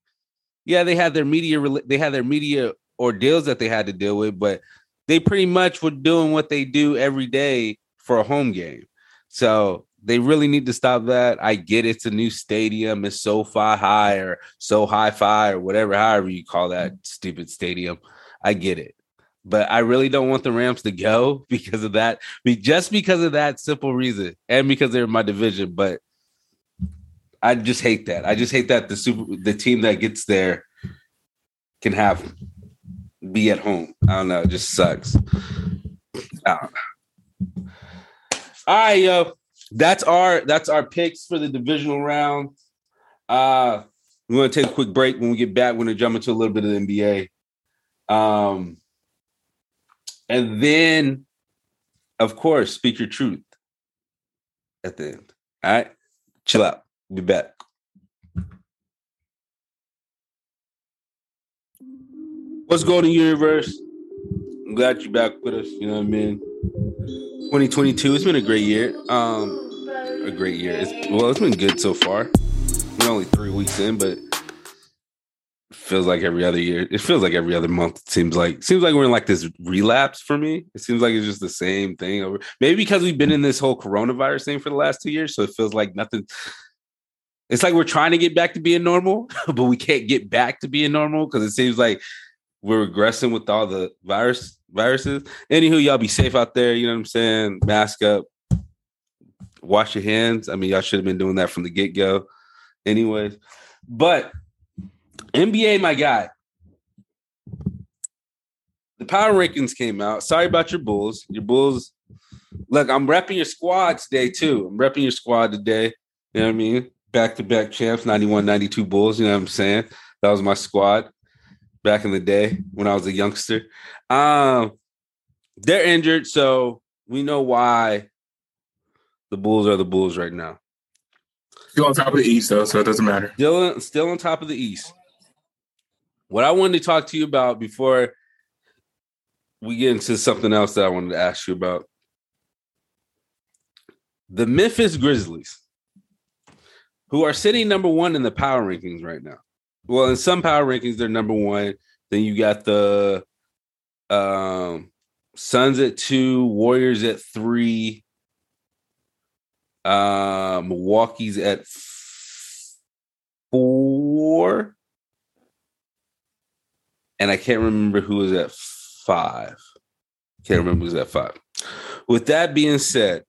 Yeah, they had their media they had their media ordeals that they had to deal with, but they pretty much were doing what they do every day for a home game. So they really need to stop that. I get it's a new stadium, it's SoFi High or so high fi or whatever, however you call that mm-hmm. stupid stadium. I get it. But I really don't want the Rams to go [laughs] because of that. Just because of that simple reason. And because they're in my division. But I just hate that. I just hate that the super the team that gets there can have be at home. I don't know. It just sucks. All right, yo. That's our that's our picks for the divisional round. Uh we're gonna take a quick break. When we get back, we're gonna jump into a little bit of the NBA. Um and then of course, speak your truth at the end. All right, chill out. Be back. What's going on, universe? I'm glad you're back with us. You know what I mean? 2022. It's been a great year. Um, a great year. It's, well, it's been good so far. We're only three weeks in, but feels like every other year. It feels like every other month. It seems like seems like we're in like this relapse for me. It seems like it's just the same thing over. Maybe because we've been in this whole coronavirus thing for the last two years, so it feels like nothing it's like we're trying to get back to being normal, [laughs] but we can't get back to being normal because it seems like we're regressing with all the virus viruses. Anywho, y'all be safe out there. You know what I'm saying? Mask up, wash your hands. I mean, y'all should have been doing that from the get go. Anyways, but NBA, my guy. The power rankings came out. Sorry about your Bulls. Your Bulls. Look, I'm repping your squad today too. I'm repping your squad today. You know what I mean? back to back champs, 91, 92 Bulls. You know what I'm saying? That was my squad back in the day when I was a youngster. Um, they're injured, so we know why the Bulls are the Bulls right now. Still on top of the East, though, so it doesn't matter. Still, still on top of the East. What I wanted to talk to you about before we get into something else that I wanted to ask you about the Memphis Grizzlies who are sitting number one in the power rankings right now. Well, in some power rankings, they're number one. Then you got the um, Suns at two, Warriors at three, uh, Milwaukee's at four, and I can't remember who was at five. Can't remember who's at five. With that being said,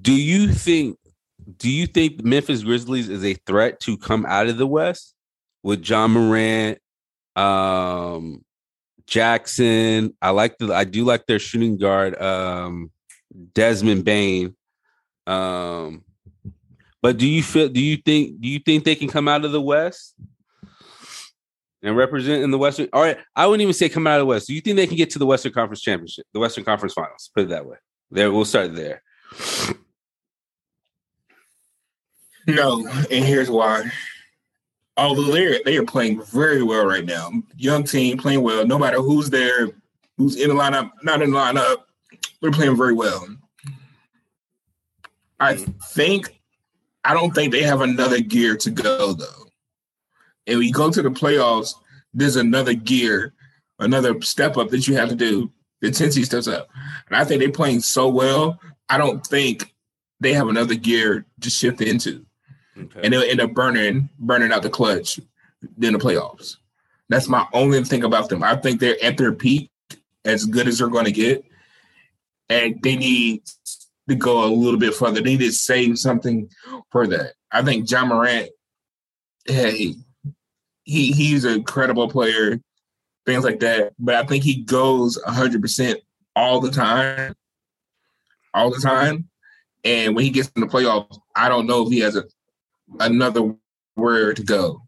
do you think do you think Memphis Grizzlies is a threat to come out of the West with Ja Morant, um, Jackson? I like the I do like their shooting guard, um, Desmond Bane. Um, but do you feel? Do you think? Do you think they can come out of the West and represent in the Western? All right, I wouldn't even say come out of the West. Do you think they can get to the Western Conference Championship, the Western Conference Finals? Put it that way. There, we'll start there. No, and here's why. Although they're they are playing very well right now, young team playing well. No matter who's there, who's in the lineup, not in the lineup, they're playing very well. I think I don't think they have another gear to go though. And you go to the playoffs, there's another gear, another step up that you have to do. The intensity steps up, and I think they're playing so well. I don't think they have another gear to shift into, okay. and they'll end up burning burning out the clutch in the playoffs. That's my only thing about them. I think they're at their peak, as good as they're going to get, and they need to go a little bit further. They need to save something for that. I think Ja Morant, hey, he he's a credible player, things like that. But I think he goes hundred percent all the time, all the time. And when he gets in the playoffs, I don't know if he has a another where to go,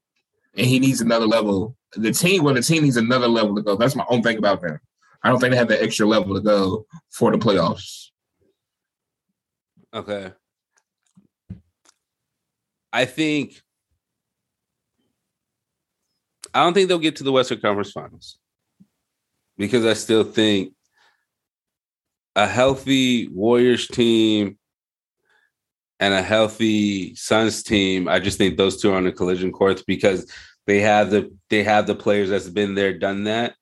and he needs another level. The team, well, the team needs another level to go. That's my own thing about them. I don't think they have the extra level to go for the playoffs. Okay. I think I don't think they'll get to the Western Conference Finals because I still think a healthy Warriors team and a healthy Suns team. I just think those two are on the collision course because they have the they have the players that's been there, done that.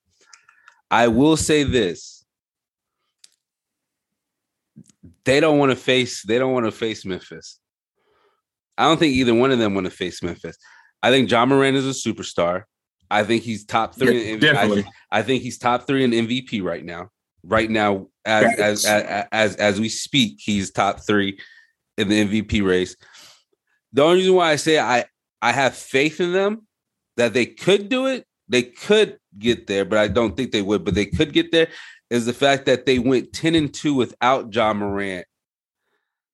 I will say this: they don't want to face they don't want to face Memphis. I don't think either one of them want to face Memphis. I think Ja Morant is a superstar. I think he's top three. Yeah, in, definitely. I, I, think he's top three in MVP right now. Right now, as, as as, as as we speak, he's top three in the MVP race. The only reason why I say I I have faith in them that they could do it, they could get there, but I don't think they would. But they could get there is the fact that they went 10 and 2 without Ja Morant.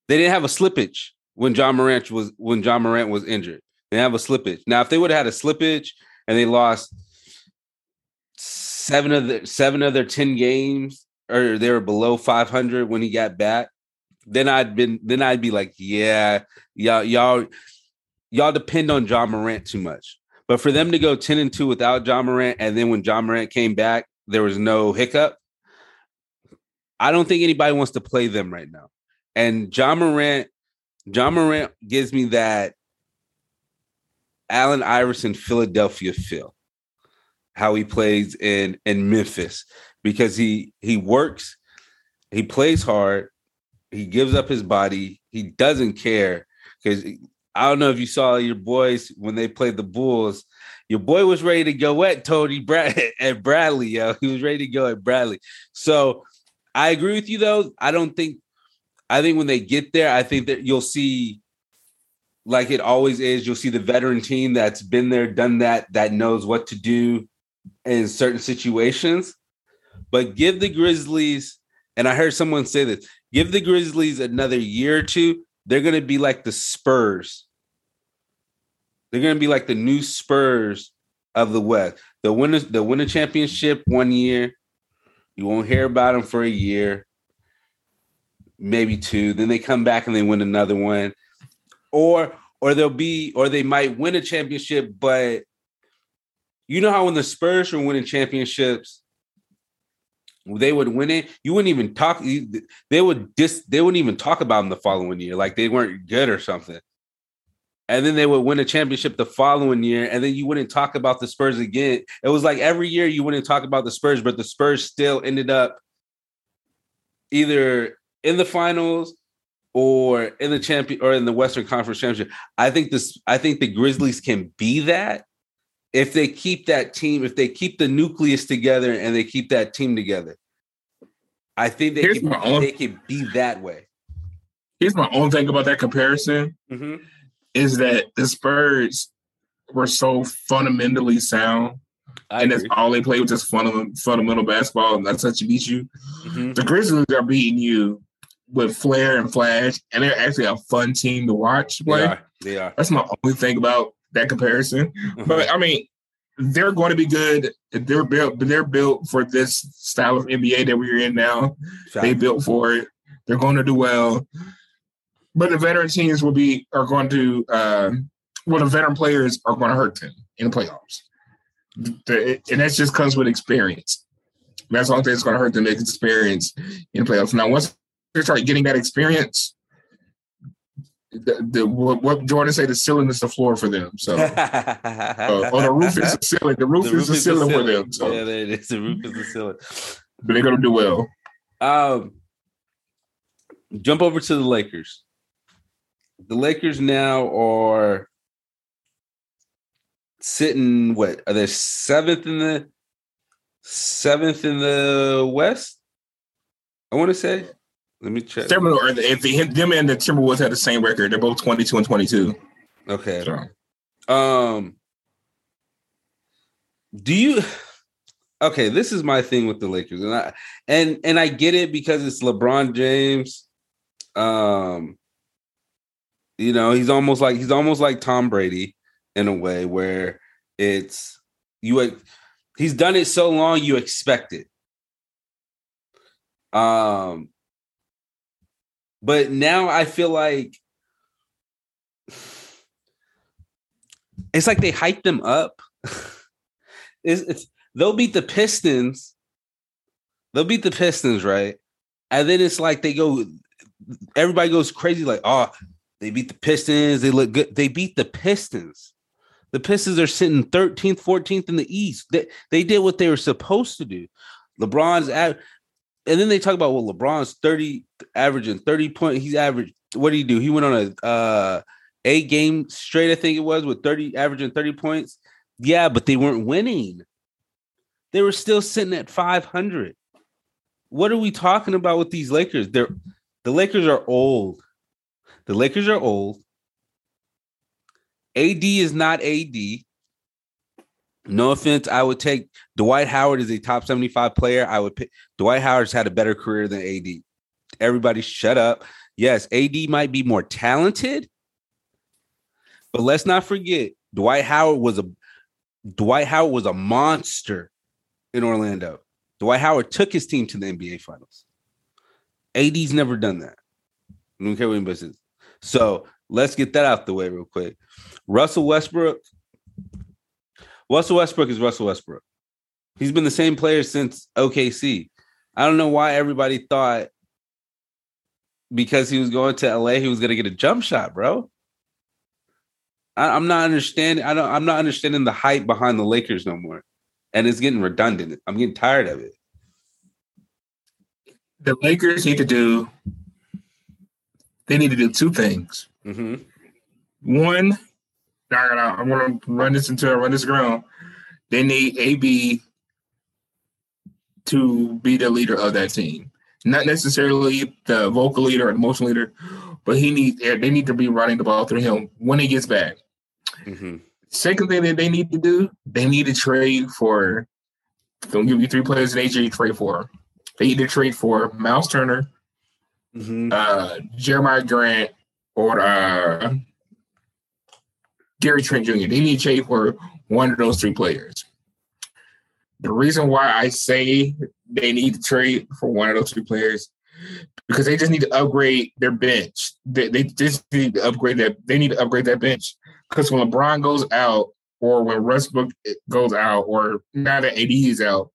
They didn't have a slippage when Ja Morant was when Ja Morant was injured. They have a slippage. Now, if they would have had a slippage and they lost seven of the seven of their 10 games, or they were below 500 when he got back, then I'd been then I'd be like, yeah, y'all, y'all, y'all depend on Ja Morant too much. But for them to go 10 and 2 without Ja Morant, and then when Ja Morant came back, there was no hiccup. I don't think anybody wants to play them right now. And Ja Morant, Ja Morant gives me that Allen Iverson Philadelphia feel. How he plays in in Memphis because he he works, he plays hard, he gives up his body, he doesn't care because I don't know if you saw your boys when they played the Bulls. Your boy was ready to go at Tony Brad [laughs] at Bradley, yo. He was ready to go at Bradley. So I agree with you though. I don't think I think when they get there, I think that you'll see like it always is, you'll see the veteran team that's been there, done that, that knows what to do in certain situations. But give the Grizzlies, and I heard someone say this, give the Grizzlies another year or two, they're gonna be like the Spurs. They're gonna be like the new Spurs of the West. The winners, the win a championship one year, you won't hear about them for a year, maybe two. Then they come back and they win another one, or or they'll be or they might win a championship, but you know how when the Spurs were winning championships, they would win it. You wouldn't even talk. They would just They wouldn't even talk about them the following year, like they weren't good or something and then they would win a championship the following year, and then you wouldn't talk about the Spurs again. It was like every year you wouldn't talk about the Spurs, but the Spurs still ended up either in the finals or in the champion or in the Western Conference Championship. I think this I think the Grizzlies can be that if they keep that team, if they keep the nucleus together and they keep that team together. I think they, can, they can be that way. Here's my own thing about that comparison Mm-hmm. is that the Spurs were so fundamentally sound, I and that's all they play with just fundamental, fundamental basketball, and that's how you beat you. Mhm. The Grizzlies are beating you with flair and flash, and they're actually a fun team to watch They play. are. They are. That's my only thing about that comparison. Mhm. But I mean, they're going to be good. They're built. They're built for this style of NBA that we're in now. They built for it. They're going to do well. But the veteran teams will be are going to. Uh, well, the veteran players are going to hurt them in the playoffs, The- and that just comes with experience. That's the only thing that's going to hurt them experience in the playoffs. Now, once they start getting that experience, the, the what, Jordan said, the ceiling is the floor for them. So, uh, [laughs] or the roof is the ceiling. The roof The is the ceiling for them. So, Yeah, there it is. [laughs] The roof is the ceiling. but they're going to do well. Um, jump over to the Lakers. The Lakers now are sitting. What are they seventh in the seventh in the West? I want to say. Let me check. Timberwolves, or if the, them and the Timberwolves had the same record, they're both 22 and 22. Okay. So, Um. Do you? Okay, this is my thing with the Lakers, and I and and I get it because it's LeBron James. Um. You know, he's almost like he's almost like Tom Brady in a way where it's you. He's done it so long, you expect it. Um. But now I feel like it's like they hype them up. [laughs] it's, it's they'll beat the Pistons. They'll beat the Pistons, right? And then it's like they go, everybody goes crazy, like, oh, they beat the Pistons. They look good. They beat the Pistons. The Pistons are sitting 13th, 14th in the East. They, they did what they were supposed to do. LeBron's at, and then they talk about well, LeBron's 30 averaging 30 point. He's averaged. What did he do? He went on a uh eight game straight, I think it was, with 30 averaging 30 points. Yeah, but they weren't winning. They were still sitting at 500. What are we talking about with these Lakers? They're the Lakers are old. The Lakers are old. AD is not AD. No offense, I would take Dwight Howard as a top 75 player. I would pick Dwight Howard's had a better career than AD. Everybody shut up. Yes, AD might be more talented, but let's not forget Dwight Howard was a Dwight Howard was a monster in Orlando. Dwight Howard took his team to the NBA finals. AD's never done that. I don't care what anybody says. So let's get that out the way real quick. Russell Westbrook. Russell Westbrook is Russell Westbrook. He's been the same player since OKC. I don't know why everybody thought because he was going to LA, he was going to get a jump shot, bro. I, am not understanding. I don't. I'm not understanding the hype behind the Lakers no more, and it's getting redundant. I'm getting tired of it. the Lakers need to do. They need to do two things. Mm-hmm. One, I gotta, I'm gonna run this into run this ground. They need AD to be the leader of that team. Not necessarily the vocal leader or emotional leader, but he needs they need to be running the ball through him when he gets back. Mm-hmm. Second thing that they need to do, they need to trade for. Don't give you three players in AJ trade for. They need to trade for Myles Turner, Mm-hmm. uh, Jerami Grant, or uh, Gary Trent Jr. They need to trade for one of those three players. The reason why I say they need to trade for one of those three players because they just need to upgrade their bench. They, they just need to upgrade that. They need to upgrade that bench because when LeBron goes out, or when Westbrook goes out, or now that AD is out,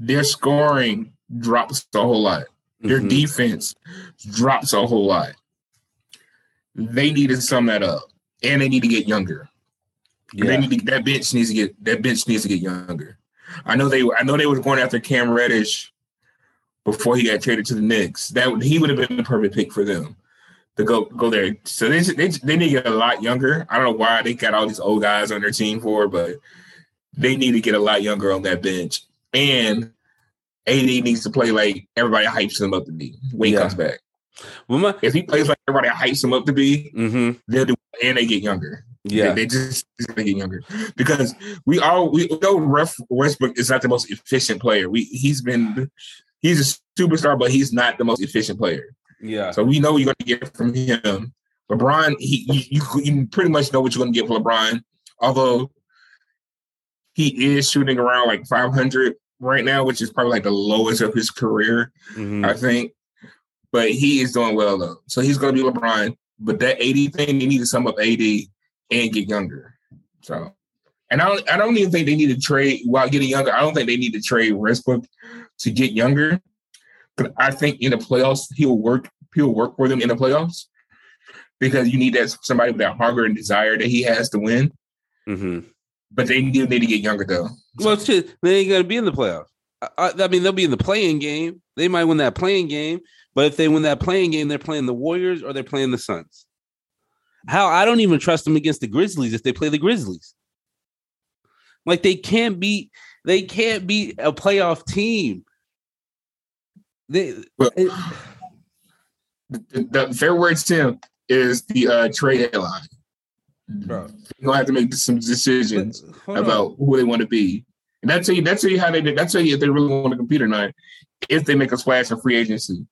their scoring drops a whole lot. Their Mhm. defense drops a whole lot. They need to sum that up, and they need to get younger. They Yeah. need to, that bench needs to get that bench needs to get younger. I know they I know they was going after Cam Reddish before he got traded to the Knicks. That he would have been the perfect pick for them to go go there. So they they, they need to get a lot younger. I don't know why they got all these old guys on their team for, but they need to get a lot younger on that bench. And AD needs to play like everybody hypes him up to be when he Yeah. comes back. Well, my, If he plays like everybody hypes him up to be, mhm. they'll do and they get younger. Yeah, They, they just gonna get younger. Because we all we know Ref Westbrook is not the most efficient player. We he's been he's a superstar, but he's not the most efficient player. yeah, So we know you're gonna get from him. LeBron, he you, you, you pretty much know what you're gonna get from LeBron, although he is shooting around like 500 right now, which is probably like the lowest of his career. Mhm. I think. But he is doing well though. So he's gonna be LeBron. But that AD thing, they need to sum up AD and get younger. So and I don't I don't even think they need to trade while getting younger. I don't think they need to trade Westbrook to get younger. But I think in the playoffs, he'll work, he'll work for them in the playoffs. Because you need that somebody with that hunger and desire that he has to win. Mhm. But they do need to get younger though. Well, they ain't gonna be in the playoffs. I, I mean, they'll be in the play-in game. They might win that play-in game, but if they win that play-in game, they're playing the Warriors or they're playing the Suns. How I don't even trust them against the Grizzlies if they play the Grizzlies. Like they can't beat, they can't beat a playoff team. They Well, it- the, the February 10th is the uh, trade deadline. bro. You're gonna have to make some decisions but- hold on. about who they want to be. And that's how you that's how you how they that's how you if they really want to compete or not. If they make a splash in free agency,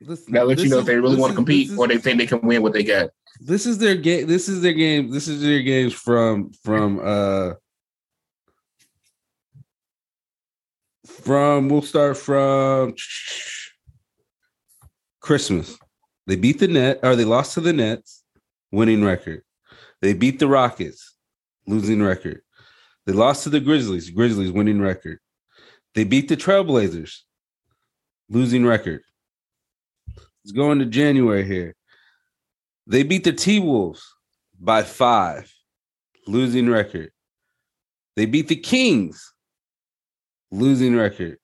Listen, that lets you know is- if they really want to compete is- or they think they can win what they got. This is their game. This is their game. This is their games from from uh from we'll start from Christmas. They beat the net or they lost to the Nets, winning record. They beat the Rockets, losing record. They lost to the Grizzlies, Grizzlies winning record. They beat the Trailblazers, losing record. Let's go into January here. They beat the T Wolves by five, losing record. They beat the Kings, losing record.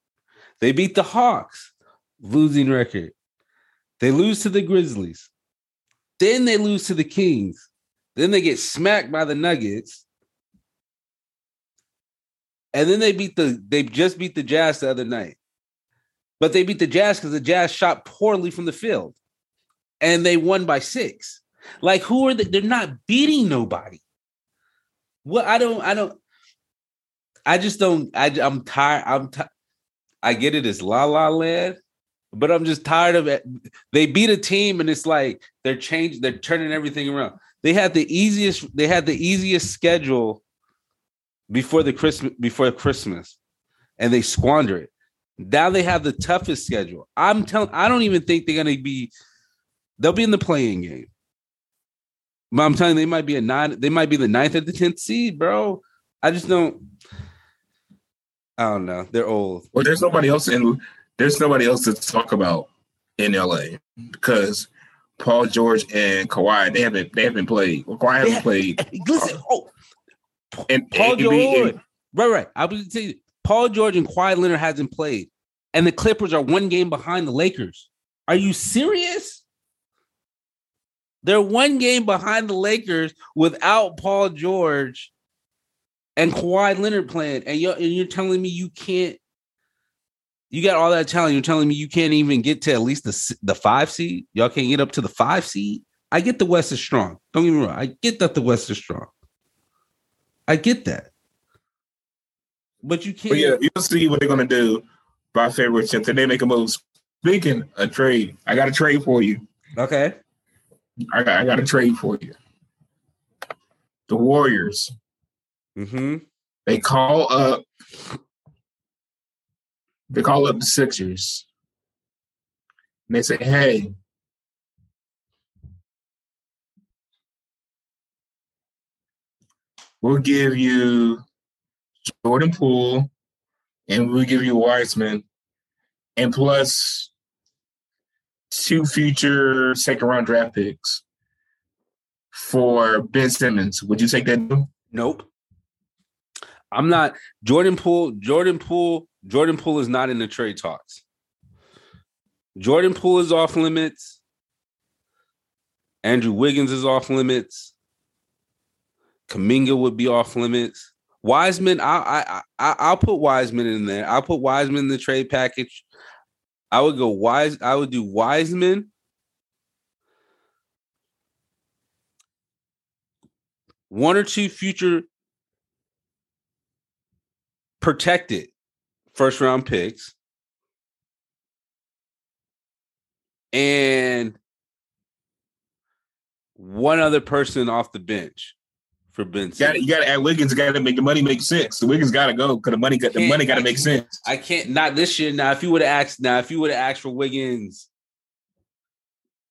They beat the Hawks, losing record. They lose to the Grizzlies. Then they lose to the Kings. Then they get smacked by the Nuggets. And then they beat the they just beat the Jazz the other night. But they beat the Jazz because the Jazz shot poorly from the field. And they won by six. Like who are they? They're not beating nobody. Well, I don't, I don't, I just don't, I, I'm tired. I'm ti- I get it, it's la la land, but I'm just tired of it. They beat a team and it's like they're changing, they're turning everything around. They had the easiest, they had the easiest schedule before the Christmas, before Christmas, and they squander it. Now they have the toughest schedule. I'm telling, I don't even think they're gonna be, they'll be in the play-in game. But I'm telling you, they might be a nine, they might be the ninth or the tenth seed, bro. I just don't. I don't know. They're old. Well, there's nobody else in there's nobody else to talk about in LA because Paul George and Kawhi they haven't they haven't played. Well, Kawhi hasn't played. [laughs] Listen, oh, And Paul George. and- Right, right. I was saying Paul George and Kawhi Leonard hasn't played, and the Clippers are one game behind the Lakers. Are you serious? They're one game behind the Lakers without Paul George and Kawhi Leonard playing, and you're and you're telling me you can't. You got all that talent. You're telling me you can't even get to at least the the five seed. Y'all can't get up to the five seed. I get the West is strong. Don't get me wrong. I get that the West is strong. I get that. But you can't. But yeah, you'll see what they're gonna do by February 10th. And they make a move. Speaking of trade, I got a trade for you. Okay. I got I got a trade for you. The Warriors. Mm-hmm. They call up they call up the Sixers. And they say, hey, we'll give you Jordan Poole and we'll give you Wiseman and plus two future second round draft picks for Ben Simmons. Would you take that? Nope. I'm not Jordan Poole. Jordan Poole. Jordan Poole is not in the trade talks. Jordan Poole is off limits. Andrew Wiggins is off limits. Kuminga would be off limits. Wiseman, I I I I'll put Wiseman in there. I'll put Wiseman in the trade package. I would go wise. I would do Wiseman. One or two future protected first round picks. And one other person off the bench for Ben. You got you got to add Wiggins. Got to make the money make sense. The Wiggins got to go because the money got the money got to make sense. I can't not this year. Now, if you would have asked, now if you would have asked for Wiggins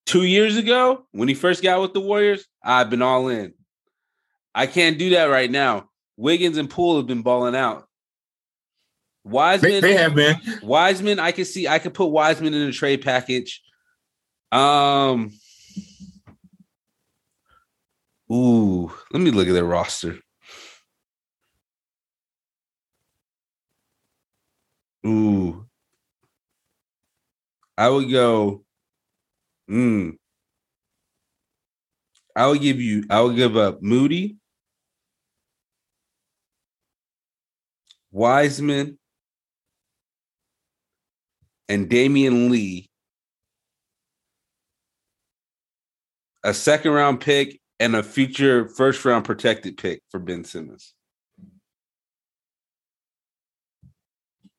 two years ago when he first got with the Warriors, I've been all in. I can't do that right now. Wiggins and Poole have been balling out. Wiseman, they, they have been. Wiseman, I can see. I could put Wiseman in a trade package. Um. Ooh, let me look at their roster. Ooh. I would go. Hmm. I would give you, I would give up Moody, Wiseman, and Damion Lee. A second round pick and a future first round protected pick for Ben Simmons.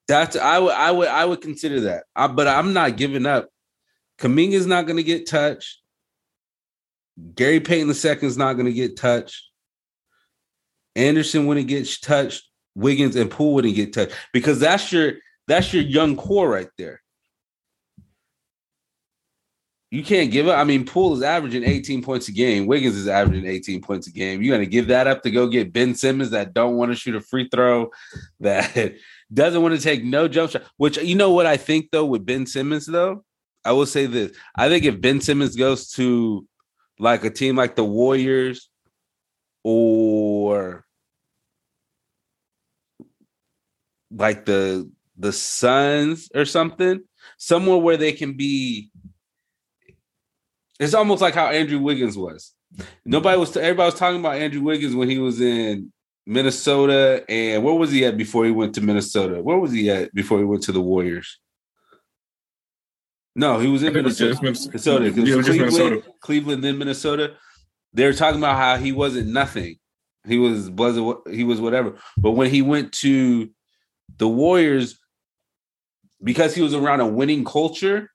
That's I would I would I would consider that. I, but I'm not giving up. Kuminga's not going to get touched. Gary Payton II is not going to get touched. Anderson wouldn't get touched. Wiggins and Poole wouldn't get touched because that's your that's your young core right there. You can't give up. I mean, Poole is averaging 18 points a game. Wiggins is averaging 18 points a game. You're gonna give that up to go get Ben Simmons that don't want to shoot a free throw, [laughs] that doesn't want to take no jump shot. Which you know what I think though with Ben Simmons though, I will say this: I think if Ben Simmons goes to like a team like the Warriors or like the the Suns or something, somewhere where they can be it's almost like how Andrew Wiggins was. Nobody was. Everybody was talking about Andrew Wiggins when he was in Minnesota, and where was he at before he went to Minnesota? Where was he at before he went to the Warriors? No, he was in Minnesota. Minnesota. Yeah, Cleveland, Minnesota. Cleveland, then Minnesota. They were talking about how he wasn't nothing. He was was he was whatever. But when he went to the Warriors, because he was around a winning culture,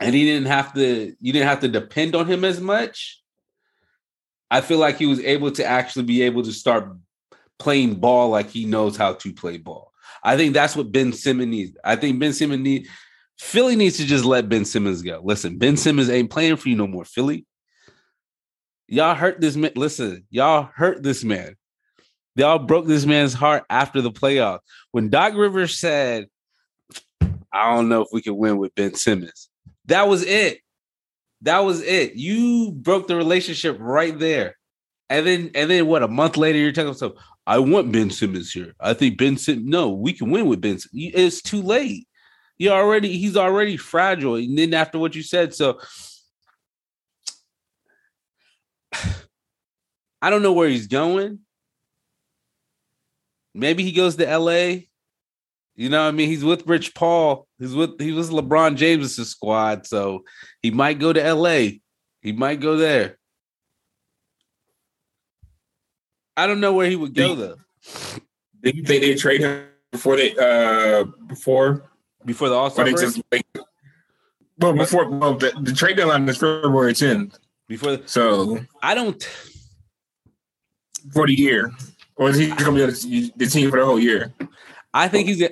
and he didn't have to you didn't have to depend on him as much i feel like he was able to actually be able to start playing ball like he knows how to play ball. I think that's what ben simmons needs. I think ben simmons need philly needs to just let ben simmons go. Listen ben simmons ain't playing for you no more philly. Y'all hurt this man listen y'all hurt this man. Y'all broke this man's heart after the playoffs when doc rivers said i don't know if we can win with ben simmons that was it. That was it. You broke the relationship right there. And then and then what? A month later, you're telling yourself, "I want Ben Simmons here. I think Ben Simmons. No, we can win with Ben. It's too late. You already he's already fragile. And then after what you said, so [sighs] I don't know where he's going. Maybe he goes to LA. You know, I mean, he's with Rich Paul. He's with he was LeBron James's squad, so he might go to LA. He might go there. I don't know where he would go though. Do you think they trade him before they uh before before the All Star break? Like, well, before well, the, the trade deadline is February 10th. Before, the, so I don't for the year, or is he going to be the team for the whole year? I think he's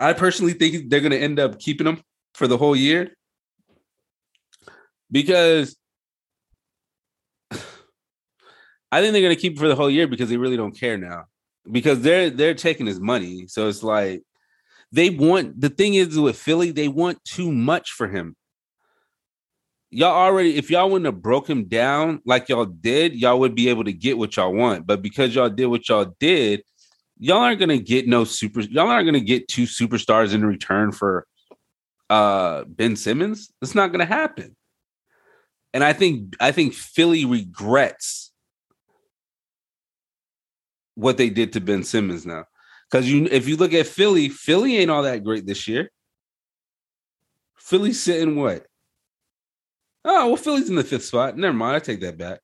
I personally think they're going to end up keeping him for the whole year because [sighs] I think they're going to keep him for the whole year because they really don't care now because they're they're taking his money. So it's like they want the thing is with Philly, they want too much for him. Y'all already, if y'all wouldn't have broke him down like y'all did, y'all would be able to get what y'all want. But because y'all did what y'all did, y'all aren't gonna get no super. Y'all aren't gonna get two superstars in return for uh Ben Simmons. It's not gonna happen. And I think I think Philly regrets what they did to Ben Simmons now. Because you if you look at Philly, Philly ain't all that great this year. Philly's sitting what? Oh, well, Philly's in the fifth spot. Never mind. I take that back.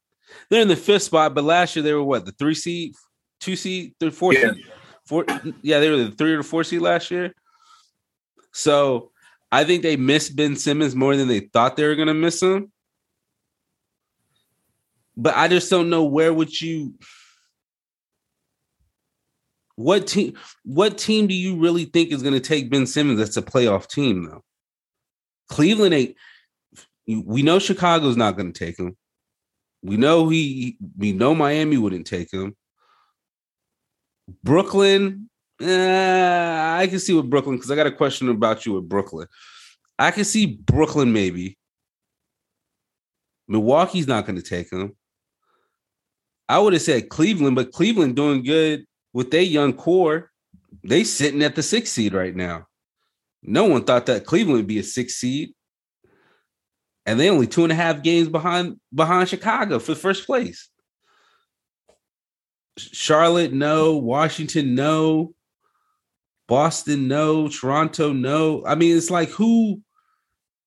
They're in the fifth spot, but last year they were what? The three seed, two seed, three, four Yeah. seed, four. Yeah, they were the three or four seed last year. So I think they missed Ben Simmons more than they thought they were going to miss him. But I just don't know where would you. What team? What team do you really think is going to take Ben Simmons? That's a playoff team, though. Cleveland ain't. We know Chicago's not going to take him. We know he. We know Miami wouldn't take him. Brooklyn, eh, I can see with Brooklyn because I got a question about you with Brooklyn. I can see Brooklyn maybe. Milwaukee's not going to take him. I would have said Cleveland, but Cleveland doing good with their young core. They sitting at the sixth seed right now. No one thought that Cleveland would be a six seed, and they only two and a half games behind behind Chicago for first place. Charlotte, no. Washington, no. Boston, no. Toronto, no. I mean, it's like who?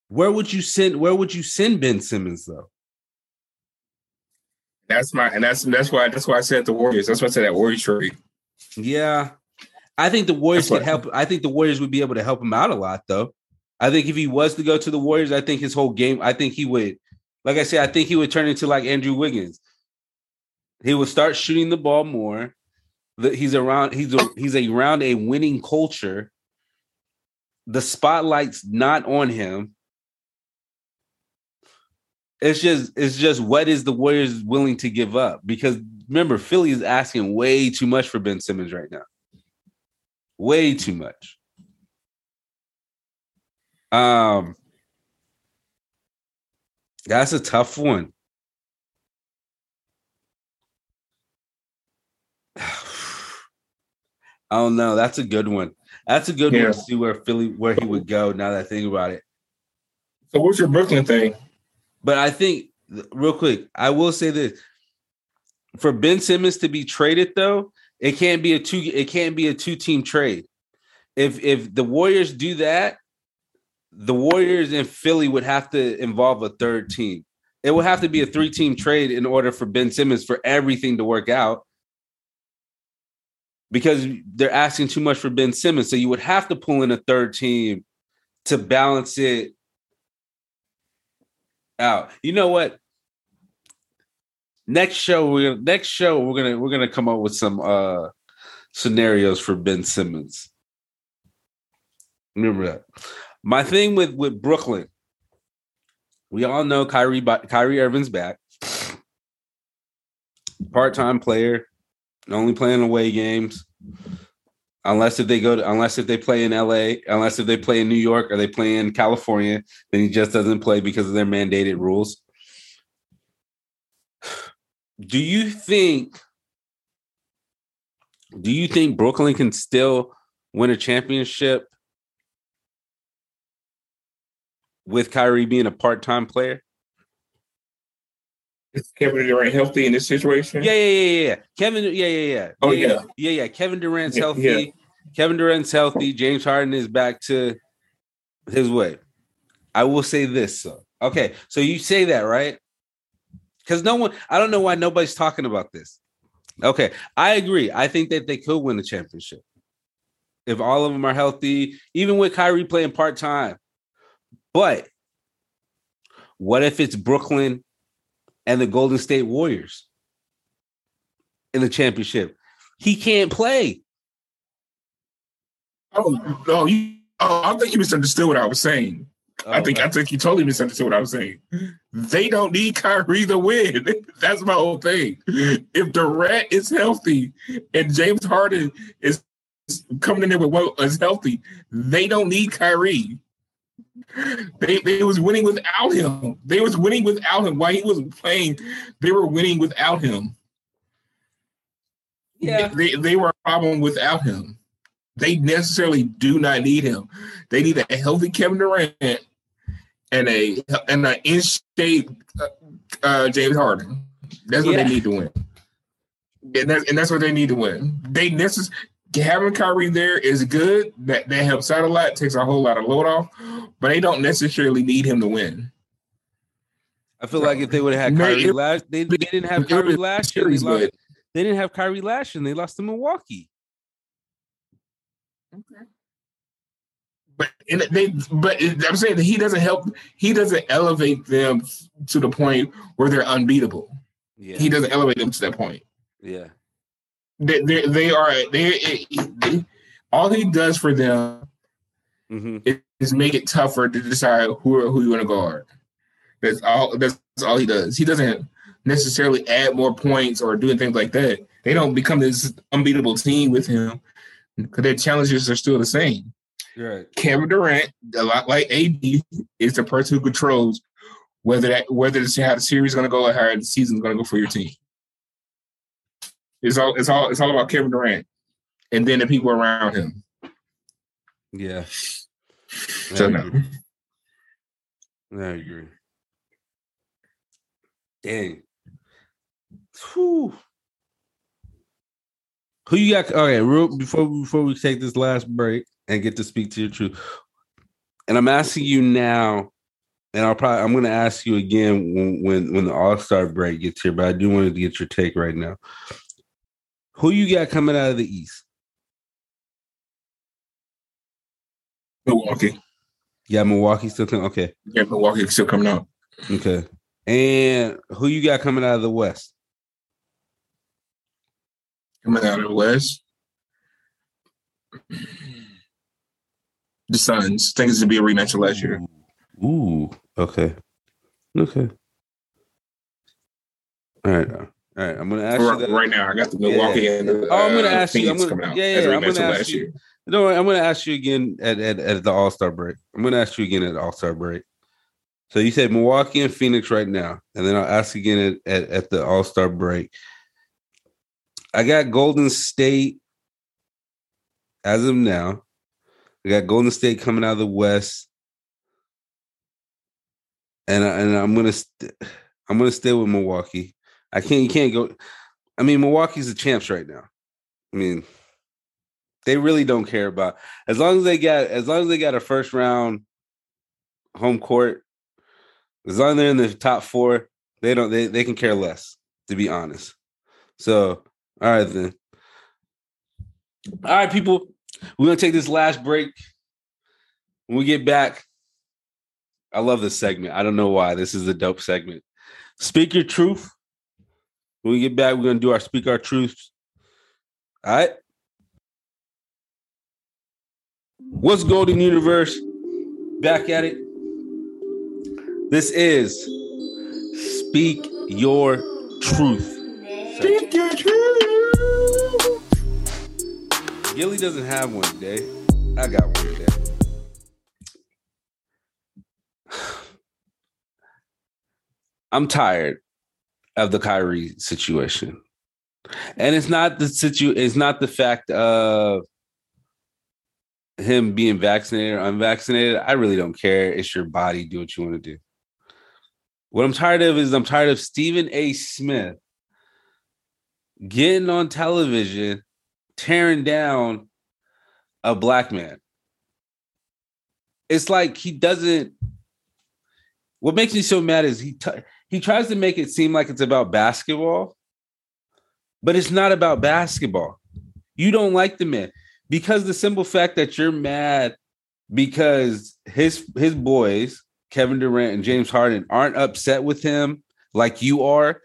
Where would you send? Where would you send Ben Simmons though? That's my and that's that's why that's why I said the Warriors. That's why I said that Warriors trade. Yeah, I think the Warriors That's could help. I think the Warriors would be able to help him out a lot, though. I think if he was to go to the Warriors, I think his whole game. I think he would, like I said, I think he would turn into like Andrew Wiggins. He will start shooting the ball more. He's around. He's a, he's around a winning culture. The spotlight's not on him. It's just it's just what is the Warriors willing to give up? Because remember, Philly is asking way too much for Ben Simmons right now. Way too much. Um that's a tough one. Oh, I don't know. That's a good one. That's a good Yeah. one to see where Philly where he would go now that I think about it. So what's your Brooklyn thing? But I think real quick, I will say this. For Ben Simmons to be traded though, it can't be a two it can't be a two team trade. If if the Warriors do that, the Warriors and Philly would have to involve a third team. It would have to be a three team trade in order for Ben Simmons for everything to work out. Because they're asking too much for Ben Simmons. So you would have to pull in a third team to balance it out. You know what? Next show we're gonna next show we're gonna we're gonna come up with some uh scenarios for Ben Simmons. Remember that. My thing with with Brooklyn, we all know Kyrie Kyrie Irving's back. Part-time player, only playing away games. Unless if they go to unless if they play in LA, unless if they play in New York or they play in California, then he just doesn't play because of their mandated rules. [sighs] Do you think do you think Brooklyn can still win a championship with Kyrie being a part-time player? Is Kevin Durant healthy in this situation? Yeah, yeah, yeah, yeah. Kevin, yeah, yeah, yeah. Oh, yeah, yeah. yeah, yeah. Kevin Durant's Yeah, healthy. yeah. Kevin Durant's healthy. James Harden is back to his way. I will say this. So. Okay, so you say that, right? Because no one, I don't know why nobody's talking about this. Okay, I agree. I think that they could win the championship if all of them are healthy, even with Kyrie playing part time. But what if it's Brooklyn and the Golden State Warriors in the championship? He can't play. Oh, oh, you, oh, I think you misunderstood what I was saying. I oh, think Oh, I think you totally misunderstood what I was saying. They don't need Kyrie to win. [laughs] That's my whole thing. If Durant is healthy and James Harden is coming in there with well is healthy, they don't need Kyrie. They they was winning without him. They was winning without him. While he was playing, they were winning without him. yeah. They they were a problem without him. They necessarily do not need him. They need a healthy Kevin Durant and a and an in shape uh, uh, James Harden. That's what Yeah. they need to win. And that's and that's what they need to win. They necess- having Kyrie there is good. That that helps out a lot, takes a whole lot of load off, but they don't necessarily need him to win. I feel like if they would have had Kyrie It- last, they, they didn't have it Kyrie last year. They, lost, they didn't have Kyrie last year. and They lost to Milwaukee. Okay. But and they, but I'm saying that he doesn't help. He doesn't elevate them to the point where they're unbeatable. Yeah, He doesn't elevate them to that point. yeah, They, they, they are. They, they, all he does for them hmm is make it tougher to decide who who you want to guard. That's all. That's all he does. He doesn't necessarily add more points or doing things like that. They don't become this unbeatable team with him because their challenges are still the same. Right. Kevin Durant, a lot like AD, is the person who controls whether that whether how the series is going to go or how the season is going to go for your team. It's all it's all it's all about Kevin Durant, and then the people around him. Yeah, I So no. agree. I agree. Dang. Whew. Who you got? Okay, real, before before we take this last break and get to speak to your truth, and I'm asking you now, and I'll probably I'm going to ask you again when when when the All Star break gets here, but I do want to get your take right now. Who you got coming out of the East? Milwaukee, Yeah, Milwaukee still coming. Okay, yeah, Milwaukee still coming out. okay. And who you got coming out of the West? Coming out of the West, the Suns. I think it's to be a rematch of last year. Ooh, okay, okay. All right, uh, all right. I'm gonna ask you Right, that. right now, I got the Milwaukee Yeah. and the Oh, I'm gonna uh, ask you. I'm Phoenix gonna- yeah, yeah, I'm gonna ask you. year. No, I'm gonna ask you again at, at, at the All Star break. I'm gonna ask you again at the All Star break. So you said Milwaukee and Phoenix right now, and then I'll ask again at, at, at the All Star break. I got Golden State as of now. I got Golden State coming out of the West, and I, and I'm gonna st- I'm gonna stay with Milwaukee. I can't you can't go. I mean, Milwaukee's the champs right now. I mean, they really don't care about as long as they got as long as they got a first round home court. As long as they're in the top four, they don't they, they can care less, to be honest. So, all right then. All right, people. We're gonna take this last break. When we get back, I love this segment. I don't know why. This is a dope segment. Speak your truth. When we get back, we're gonna do our speak our truths. All right. What's Golden Universe? Back at it. This is Speak Your Truth. Speak your truth. Gillie doesn't have one today. I got one today. [sighs] I'm tired of the Kyrie situation. And it's not the situ it's not the fact of him being vaccinated or unvaccinated. I really don't care. It's your body. Do what you want to do. What I'm tired of is I'm tired of Stephen A. Smith getting on television, tearing down a black man. It's like he doesn't. What makes me so mad is he t- he tries to make it seem like it's about basketball, but it's not about basketball. You don't like the man because the simple fact that you're mad because his his boys Kevin Durant and James Harden aren't upset with him like you are.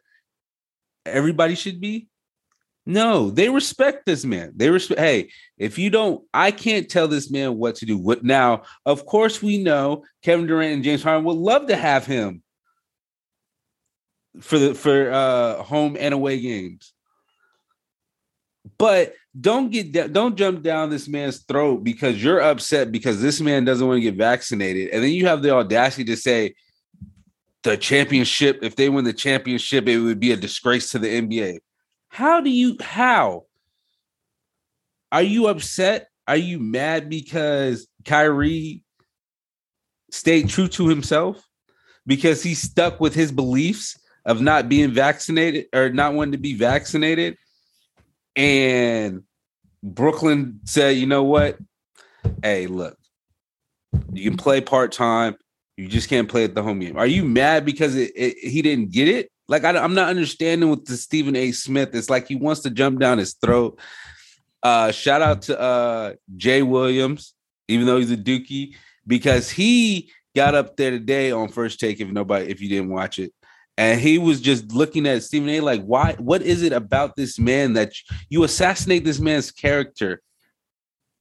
Everybody should be. No, they respect this man. They respect. Hey, if you don't, I can't tell this man what to do. What now? Of course, we know Kevin Durant and James Harden would love to have him for the for uh home and away games. But don't get don't jump down this man's throat because you're upset because this man doesn't want to get vaccinated, and then you have the audacity to say the championship. If they win the championship, it would be a disgrace to the NBA. How do you how? Are you upset? Are you mad because Kyrie stayed true to himself? Because he stuck with his beliefs of not being vaccinated or not wanting to be vaccinated? And Brooklyn said, you know what? Hey, look, you can play part time. You just can't play at the home game. Are you mad because it, it, he didn't get it? Like I, am not understanding with the Stephen A. Smith. It's like he wants to jump down his throat. Uh, shout out to uh, Jay Williams, even though he's a Dookie, because he got up there today on first take. If nobody, if you didn't watch it, and he was just looking at Stephen A. like, why? What is it about this man that you assassinate this man's character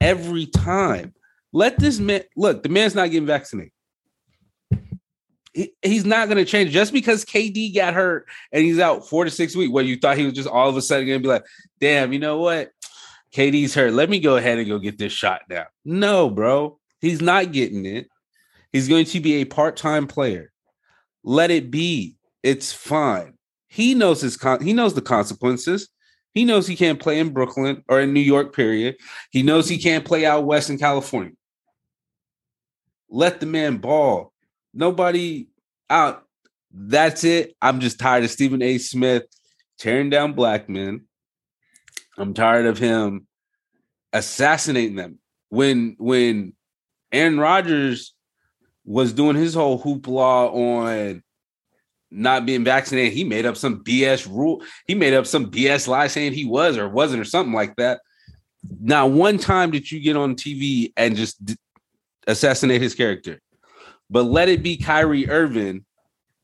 every time? Let this man look. The man's not getting vaccinated. He, he's not going to change just because KD got hurt and he's out four to six weeks. What you thought he was just all of a sudden going to be like, damn, you know what? KD's hurt. Let me go ahead and go get this shot now. No, bro, he's not getting it. He's going to be a part time player. Let it be. It's fine. He knows his con- he knows the consequences. He knows he can't play in Brooklyn or in New York, period. He knows he can't play out west in California. Let the man ball. Nobody out. That's it. I'm just tired of Stephen A. Smith tearing down black men. I'm tired of him assassinating them. When when Aaron Rodgers was doing his whole hoopla on not being vaccinated. He made up some BS rule. He made up some BS lie saying he was or wasn't or something like that. Now, one time did you get on TV and just d- assassinate his character, but let it be Kyrie Irving,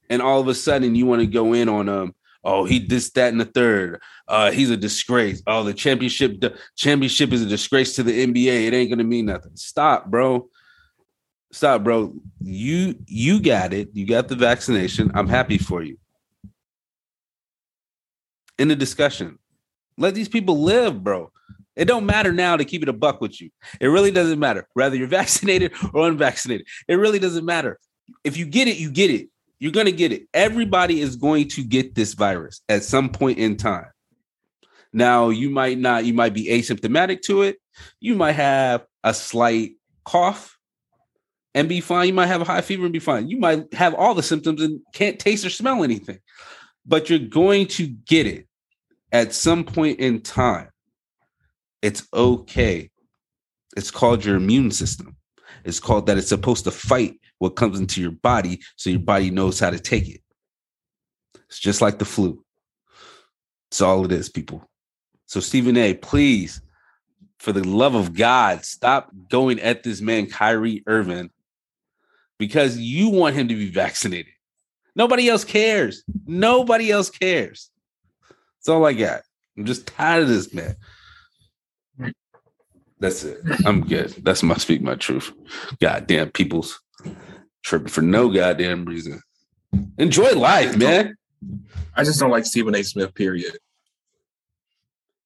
and all of a sudden you want to go in on him. Oh, he this, that, and the third. Uh, he's a disgrace. Oh, the championship, the championship is a disgrace to the NBA. It ain't gonna mean nothing. Stop, bro stop, bro. You you got it. You got the vaccination. I'm happy for you. In the discussion, let these people live, bro. It don't matter now to keep it a buck with you. It really doesn't matter. Whether you're [laughs] vaccinated or unvaccinated, it really doesn't matter. If you get it, you get it. You're going to get it. Everybody is going to get this virus at some point in time. Now, you might not, you might be asymptomatic to it. You might have a slight cough and be fine. You might have a high fever and be fine. You might have all the symptoms and can't taste or smell anything, but you're going to get it at some point in time. It's okay. It's called your immune system. It's called that it's supposed to fight what comes into your body so your body knows how to take it. It's just like the flu. It's all it is, people. So, Stephen A, please, for the love of God, stop going at this man, Kyrie Irving, because you want him to be vaccinated. Nobody else cares. Nobody else cares. That's all I got. I'm just tired of this, man. That's it. I'm good. That's my speak my truth. Goddamn people's tripping for no goddamn reason. Enjoy life, man. I just don't like Stephen A. Smith, period.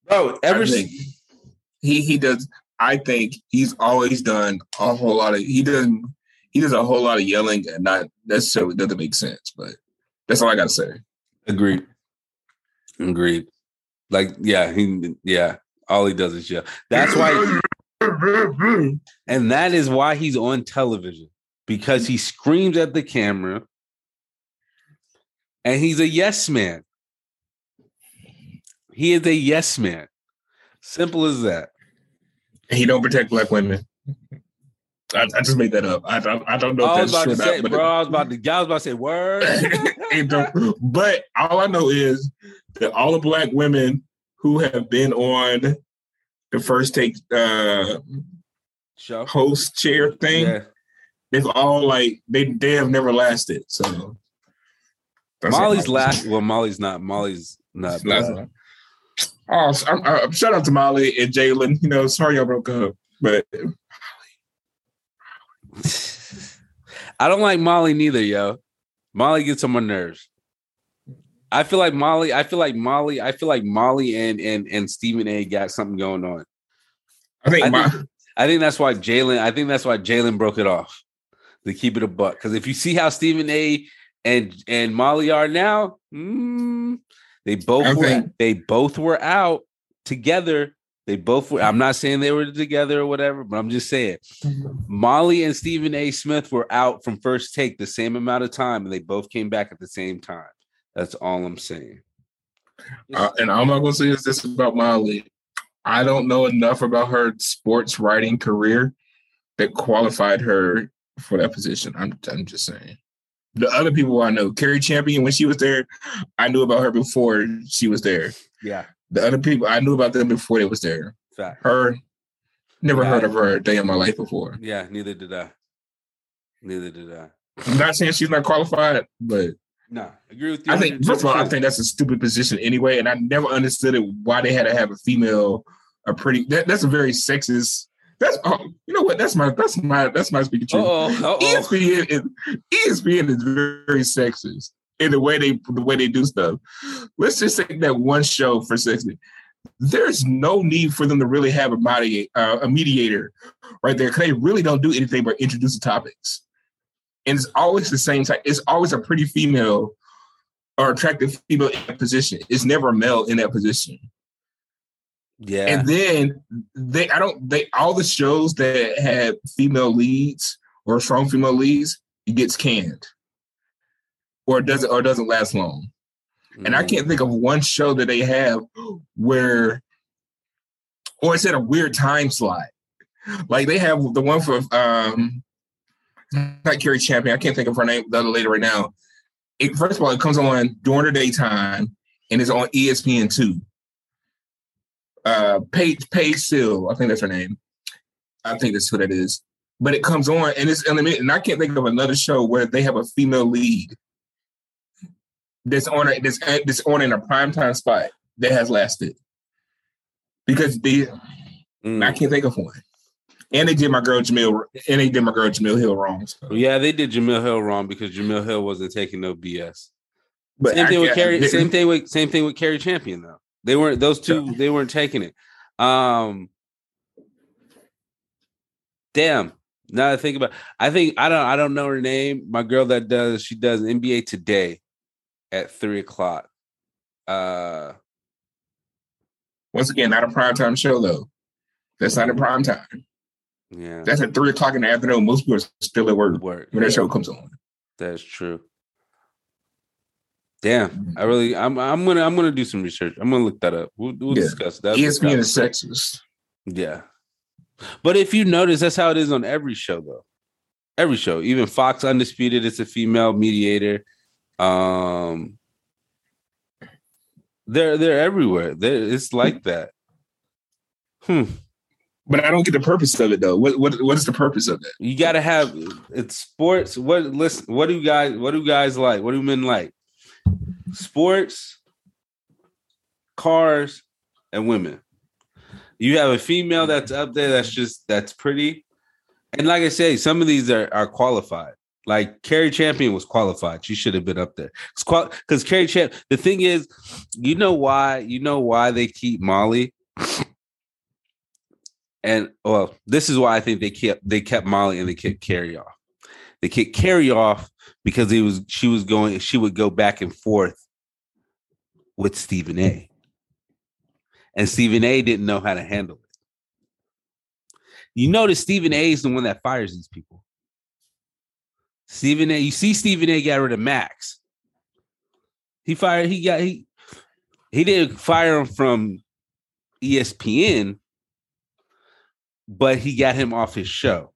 Bro, ever he he does I think he's always done a whole lot of he doesn't he does a whole lot of yelling and not necessarily doesn't make sense. But that's all I gotta say. Agreed. Agreed. Like, yeah, he yeah, all he does is yell. That's why and that is why he's on television because he screams at the camera and he's a yes man. He is a yes man. Simple as that. He don't protect black women. I, I, just made that up. I, I, I don't know if that's true. Say, bro, I was about to, I was about to say word. [laughs] but all I know is that all the black women who have been on the first take uh, Show. host chair thing, yeah. they've all like they they have never lasted. So Molly's last. Well, Molly's not. Molly's not. Oh, I'm, I'm, shout out to Molly and Jalen. You know, sorry y'all broke up, but I don't like Molly neither, yo. Molly gets on my nerves. I feel like Molly. I feel like Molly. I feel like Molly and and and Stephen A. got something going on. I think. I, my- think, I think that's why Jalen. I think that's why Jalen broke it off to keep it a buck. Because if you see how Stephen A. and and Molly are now, mm, they both okay. were they both were out together they both were, I'm not saying they were together or whatever, but I'm just saying Molly and Stephen A. Smith were out from first take the same amount of time and they both came back at the same time. That's all I'm saying. Uh, and all I'm not gonna say is this about Molly. I don't know enough about her sports writing career that qualified her for that position. I'm I'm just saying. The other people I know, Cari Champion, when she was there, I knew about her before she was there. Yeah. The other people I knew about them before they was there. Fact. Her, never Yeah. heard of her a day in my life before. Yeah, neither did I. Neither did I. I'm not saying she's not qualified, but No, agree with you. I think first of all, I think that's a stupid position anyway, and I never understood it why they had to have a female, a pretty. That, that's a very sexist. That's oh, you know what? That's my that's my that's my speaking truth. Uh-oh, uh-oh. ESPN is ESPN is very sexist in the way they the way they do stuff. Let's just take that one show for sexy. There's no need for them to really have a mediator, uh, a mediator right there, because they really don't do anything but introduce the topics. And it's always the same type. It's always a pretty female or attractive female in that position. It's never a male in that position. Yeah. And then they, I don't, they, all the shows that have female leads or strong female leads, it gets canned, or it doesn't, or it doesn't last long. And I Mhm. can't think of one show that they have where, or it's at a weird time slot. Like they have the one for, um, not Cari Champion. I can't think of her name, the other lady right now. It, first of all, it comes on during the daytime and it's on ESPN two uh Paige Paige Seal, I think that's her name. I think that's who that is. But it comes on and it's and I can't think of another show where they have a female lead that's on a, that's, that's on in a primetime spot that has lasted. Because they Mm. I can't think of one. And they did my girl Jemele and they did my girl Jemele Hill wrong. so. Yeah, they did Jemele Hill wrong because Jemele Hill wasn't taking no BS. But same I thing with can't- Cari. Same thing with same thing with Cari Champion though. They weren't those two. They weren't taking it. Um, damn. Now I think about, I think I don't. I don't know her name. My girl that does she does NBA today at three o'clock. Uh, Once again, not a primetime show though. That's not a prime time. yeah, That's at three o'clock in the afternoon. Most people are still at work work. when that show comes on. That's true. Damn, I really, I'm, I'm gonna, I'm gonna do some research. I'm gonna look that up. We'll, we'll Yeah. discuss that. ESPN is sexist. Yeah. But if you notice, that's how it is on every show, though. Every show, even Fox Undisputed, it's a female mediator. Um, they're they're everywhere. They're, it's like that. Hmm. But I don't get the purpose of it though. What what what is the purpose of it? You gotta have it's sports. What listen? What do you guys? What do guys like? What do men like? Sports, cars, and women. You have a female that's up there that's just that's pretty, and like I say, some of these are are qualified. Like Cari Champion was qualified; she should have been up there. Because Cari Champ, the thing is, you know why? You know why they keep Molly and well, this is why I think they kept they kept Molly and they kept Cari off. They kept Cari off because he was she was going she would go back and forth with Stephen A. And Stephen A didn't know how to handle it. You notice Stephen A is the one that fires these people. Stephen A, you see Stephen A got rid of Max. He fired, he got he he didn't fire him from ESPN, but he got him off his show.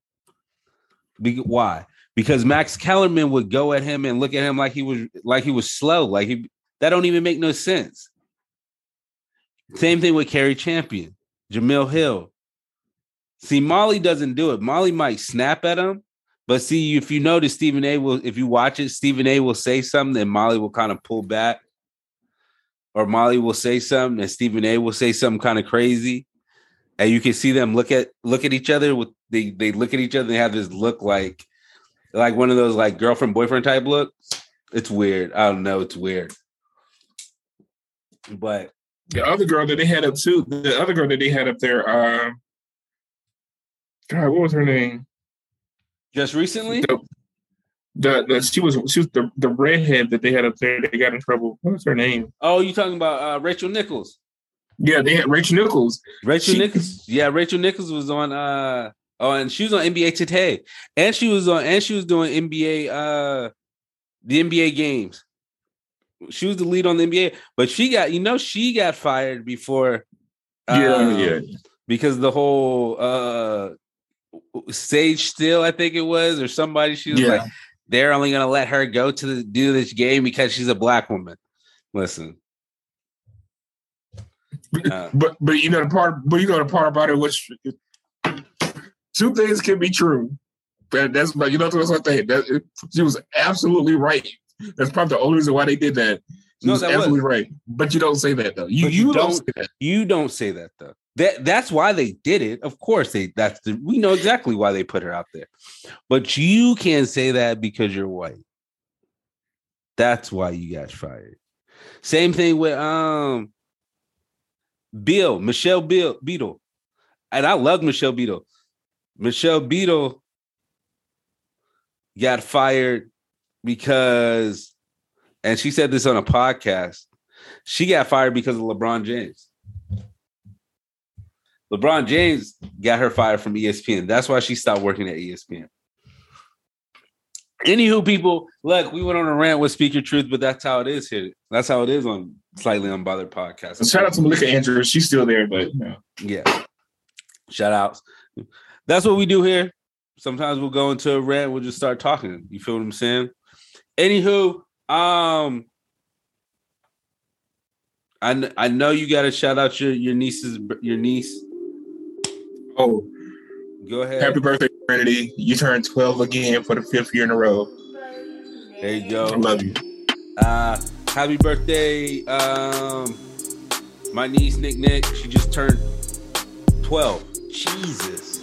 Be- why? Because Max Kellerman would go at him and look at him like he was like he was slow. Like he that don't even make no sense. Same thing with Cari Champion, Jemele Hill. See, Molly doesn't do it. Molly might snap at him, but see, if you notice, Stephen A will, if you watch it, Stephen A will say something, and Molly will kind of pull back. Or Molly will say something, and Stephen A will say something kind of crazy and you can see them look at look at each other with they they look at each other they have this look like like one of those like girlfriend boyfriend type looks. It's weird. I don't know. It's weird. But The other girl that they had up too, the other girl that they had up there, um, God, what was her name? Just recently, The, the, the she was she was the, the redhead that they had up there. They got in trouble. What was her name? oh, you talking about uh, Rachel Nichols? Yeah, they had Rachel Nichols. Rachel She- Nichols. Yeah, Rachel Nichols was on. uh Oh, and she was on NBA Today, and she was on, and she was doing NBA, uh the NBA games. She was the lead on the NBA, but she got, you know, she got fired before Yeah, Um, yeah. Because the whole uh Sage Steele, I think it was, or somebody, she was Yeah. like, they're only gonna let her go to the, do this game because she's a black woman. Listen. Uh, But but you know the part but you know the part about it which two things can be true. But that's but you know that's what I think. That she was absolutely right. That's probably the only reason why they did that. She No, was that was. absolutely right. But you don't say that though. You you you, don't, don't- say that. You don't say that though. That that's why they did it. Of course, they that's the we know exactly why they put her out there. But you can't say that because you're white. That's why you got fired. Same thing with um Bill, Michelle Bill Beadle. And I love Michelle Beadle. Michelle Beadle got fired because and she said this on a podcast. She got fired because of LeBron James. LeBron James got her fired from ESPN. That's why she stopped working at ESPN. Anywho, people, look, we went on a rant with Speak Your Truth, but that's how it is here. That's how it is on Slightly Unbothered podcast. Shout out to Malika Andrews. She's still there, but you know. Yeah. Shout outs. That's what we do here. Sometimes we'll go into a rant, we'll just start talking. You feel what I'm saying? Anywho, um, I, I know you got to shout out your your niece's your niece. Oh, Go ahead. happy birthday, Trinity. You turned 12 again for the fifth year in a row. there you go. I love you. Uh, happy birthday, um, my niece Nick Nick. She just turned twelve. Jesus.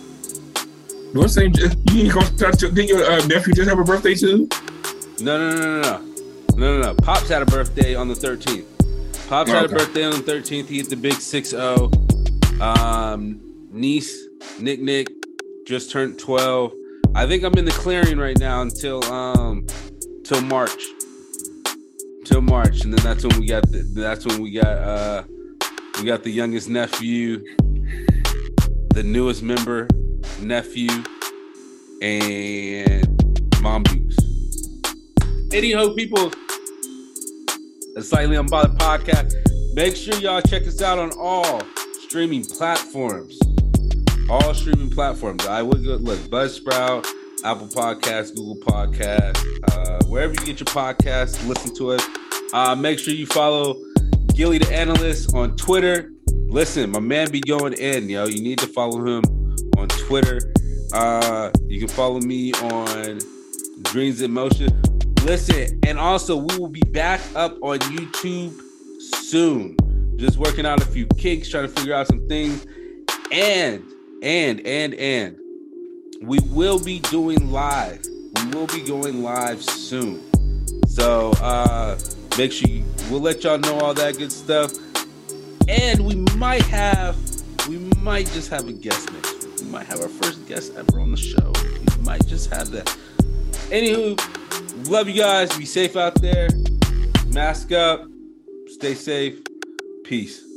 What's the name? You ain't gonna your, didn't your uh, nephew just have a birthday too? No, no, no, no, no, no, no, no. Pops had a birthday on the thirteenth. Pops had a birthday on the thirteenth. He hit the big six zero. Um, niece Nick Nick just turned twelve. I think I'm in the clearing right now until um till March. Till March, and then that's when we got the, that's when we got uh we got the youngest nephew, the newest member nephew, and mom Dukes. Anyhow, people, the Slightly Unbothered podcast. Make sure y'all check us out on all streaming platforms. All streaming platforms. I would go look Buzzsprout, Apple Podcasts, Google Podcasts, uh, wherever you get your podcasts, listen to it. Uh, make sure you follow Gillie the Analyst on Twitter. Listen, my man be going in, yo. You need to follow him on Twitter. Uh, you can follow me on Dreams in Motion. Listen, and also we will be back up on YouTube soon. Just working out a few kinks, trying to figure out some things. And, and, and, and we will be doing live. We will be going live soon. So uh make sure you we'll let y'all know all that good stuff. And we might have we might just have a guest next week. We might have our first guest ever on the show. We might just have that. Anywho, love you guys. Be safe out there. Mask up. Stay safe. Peace.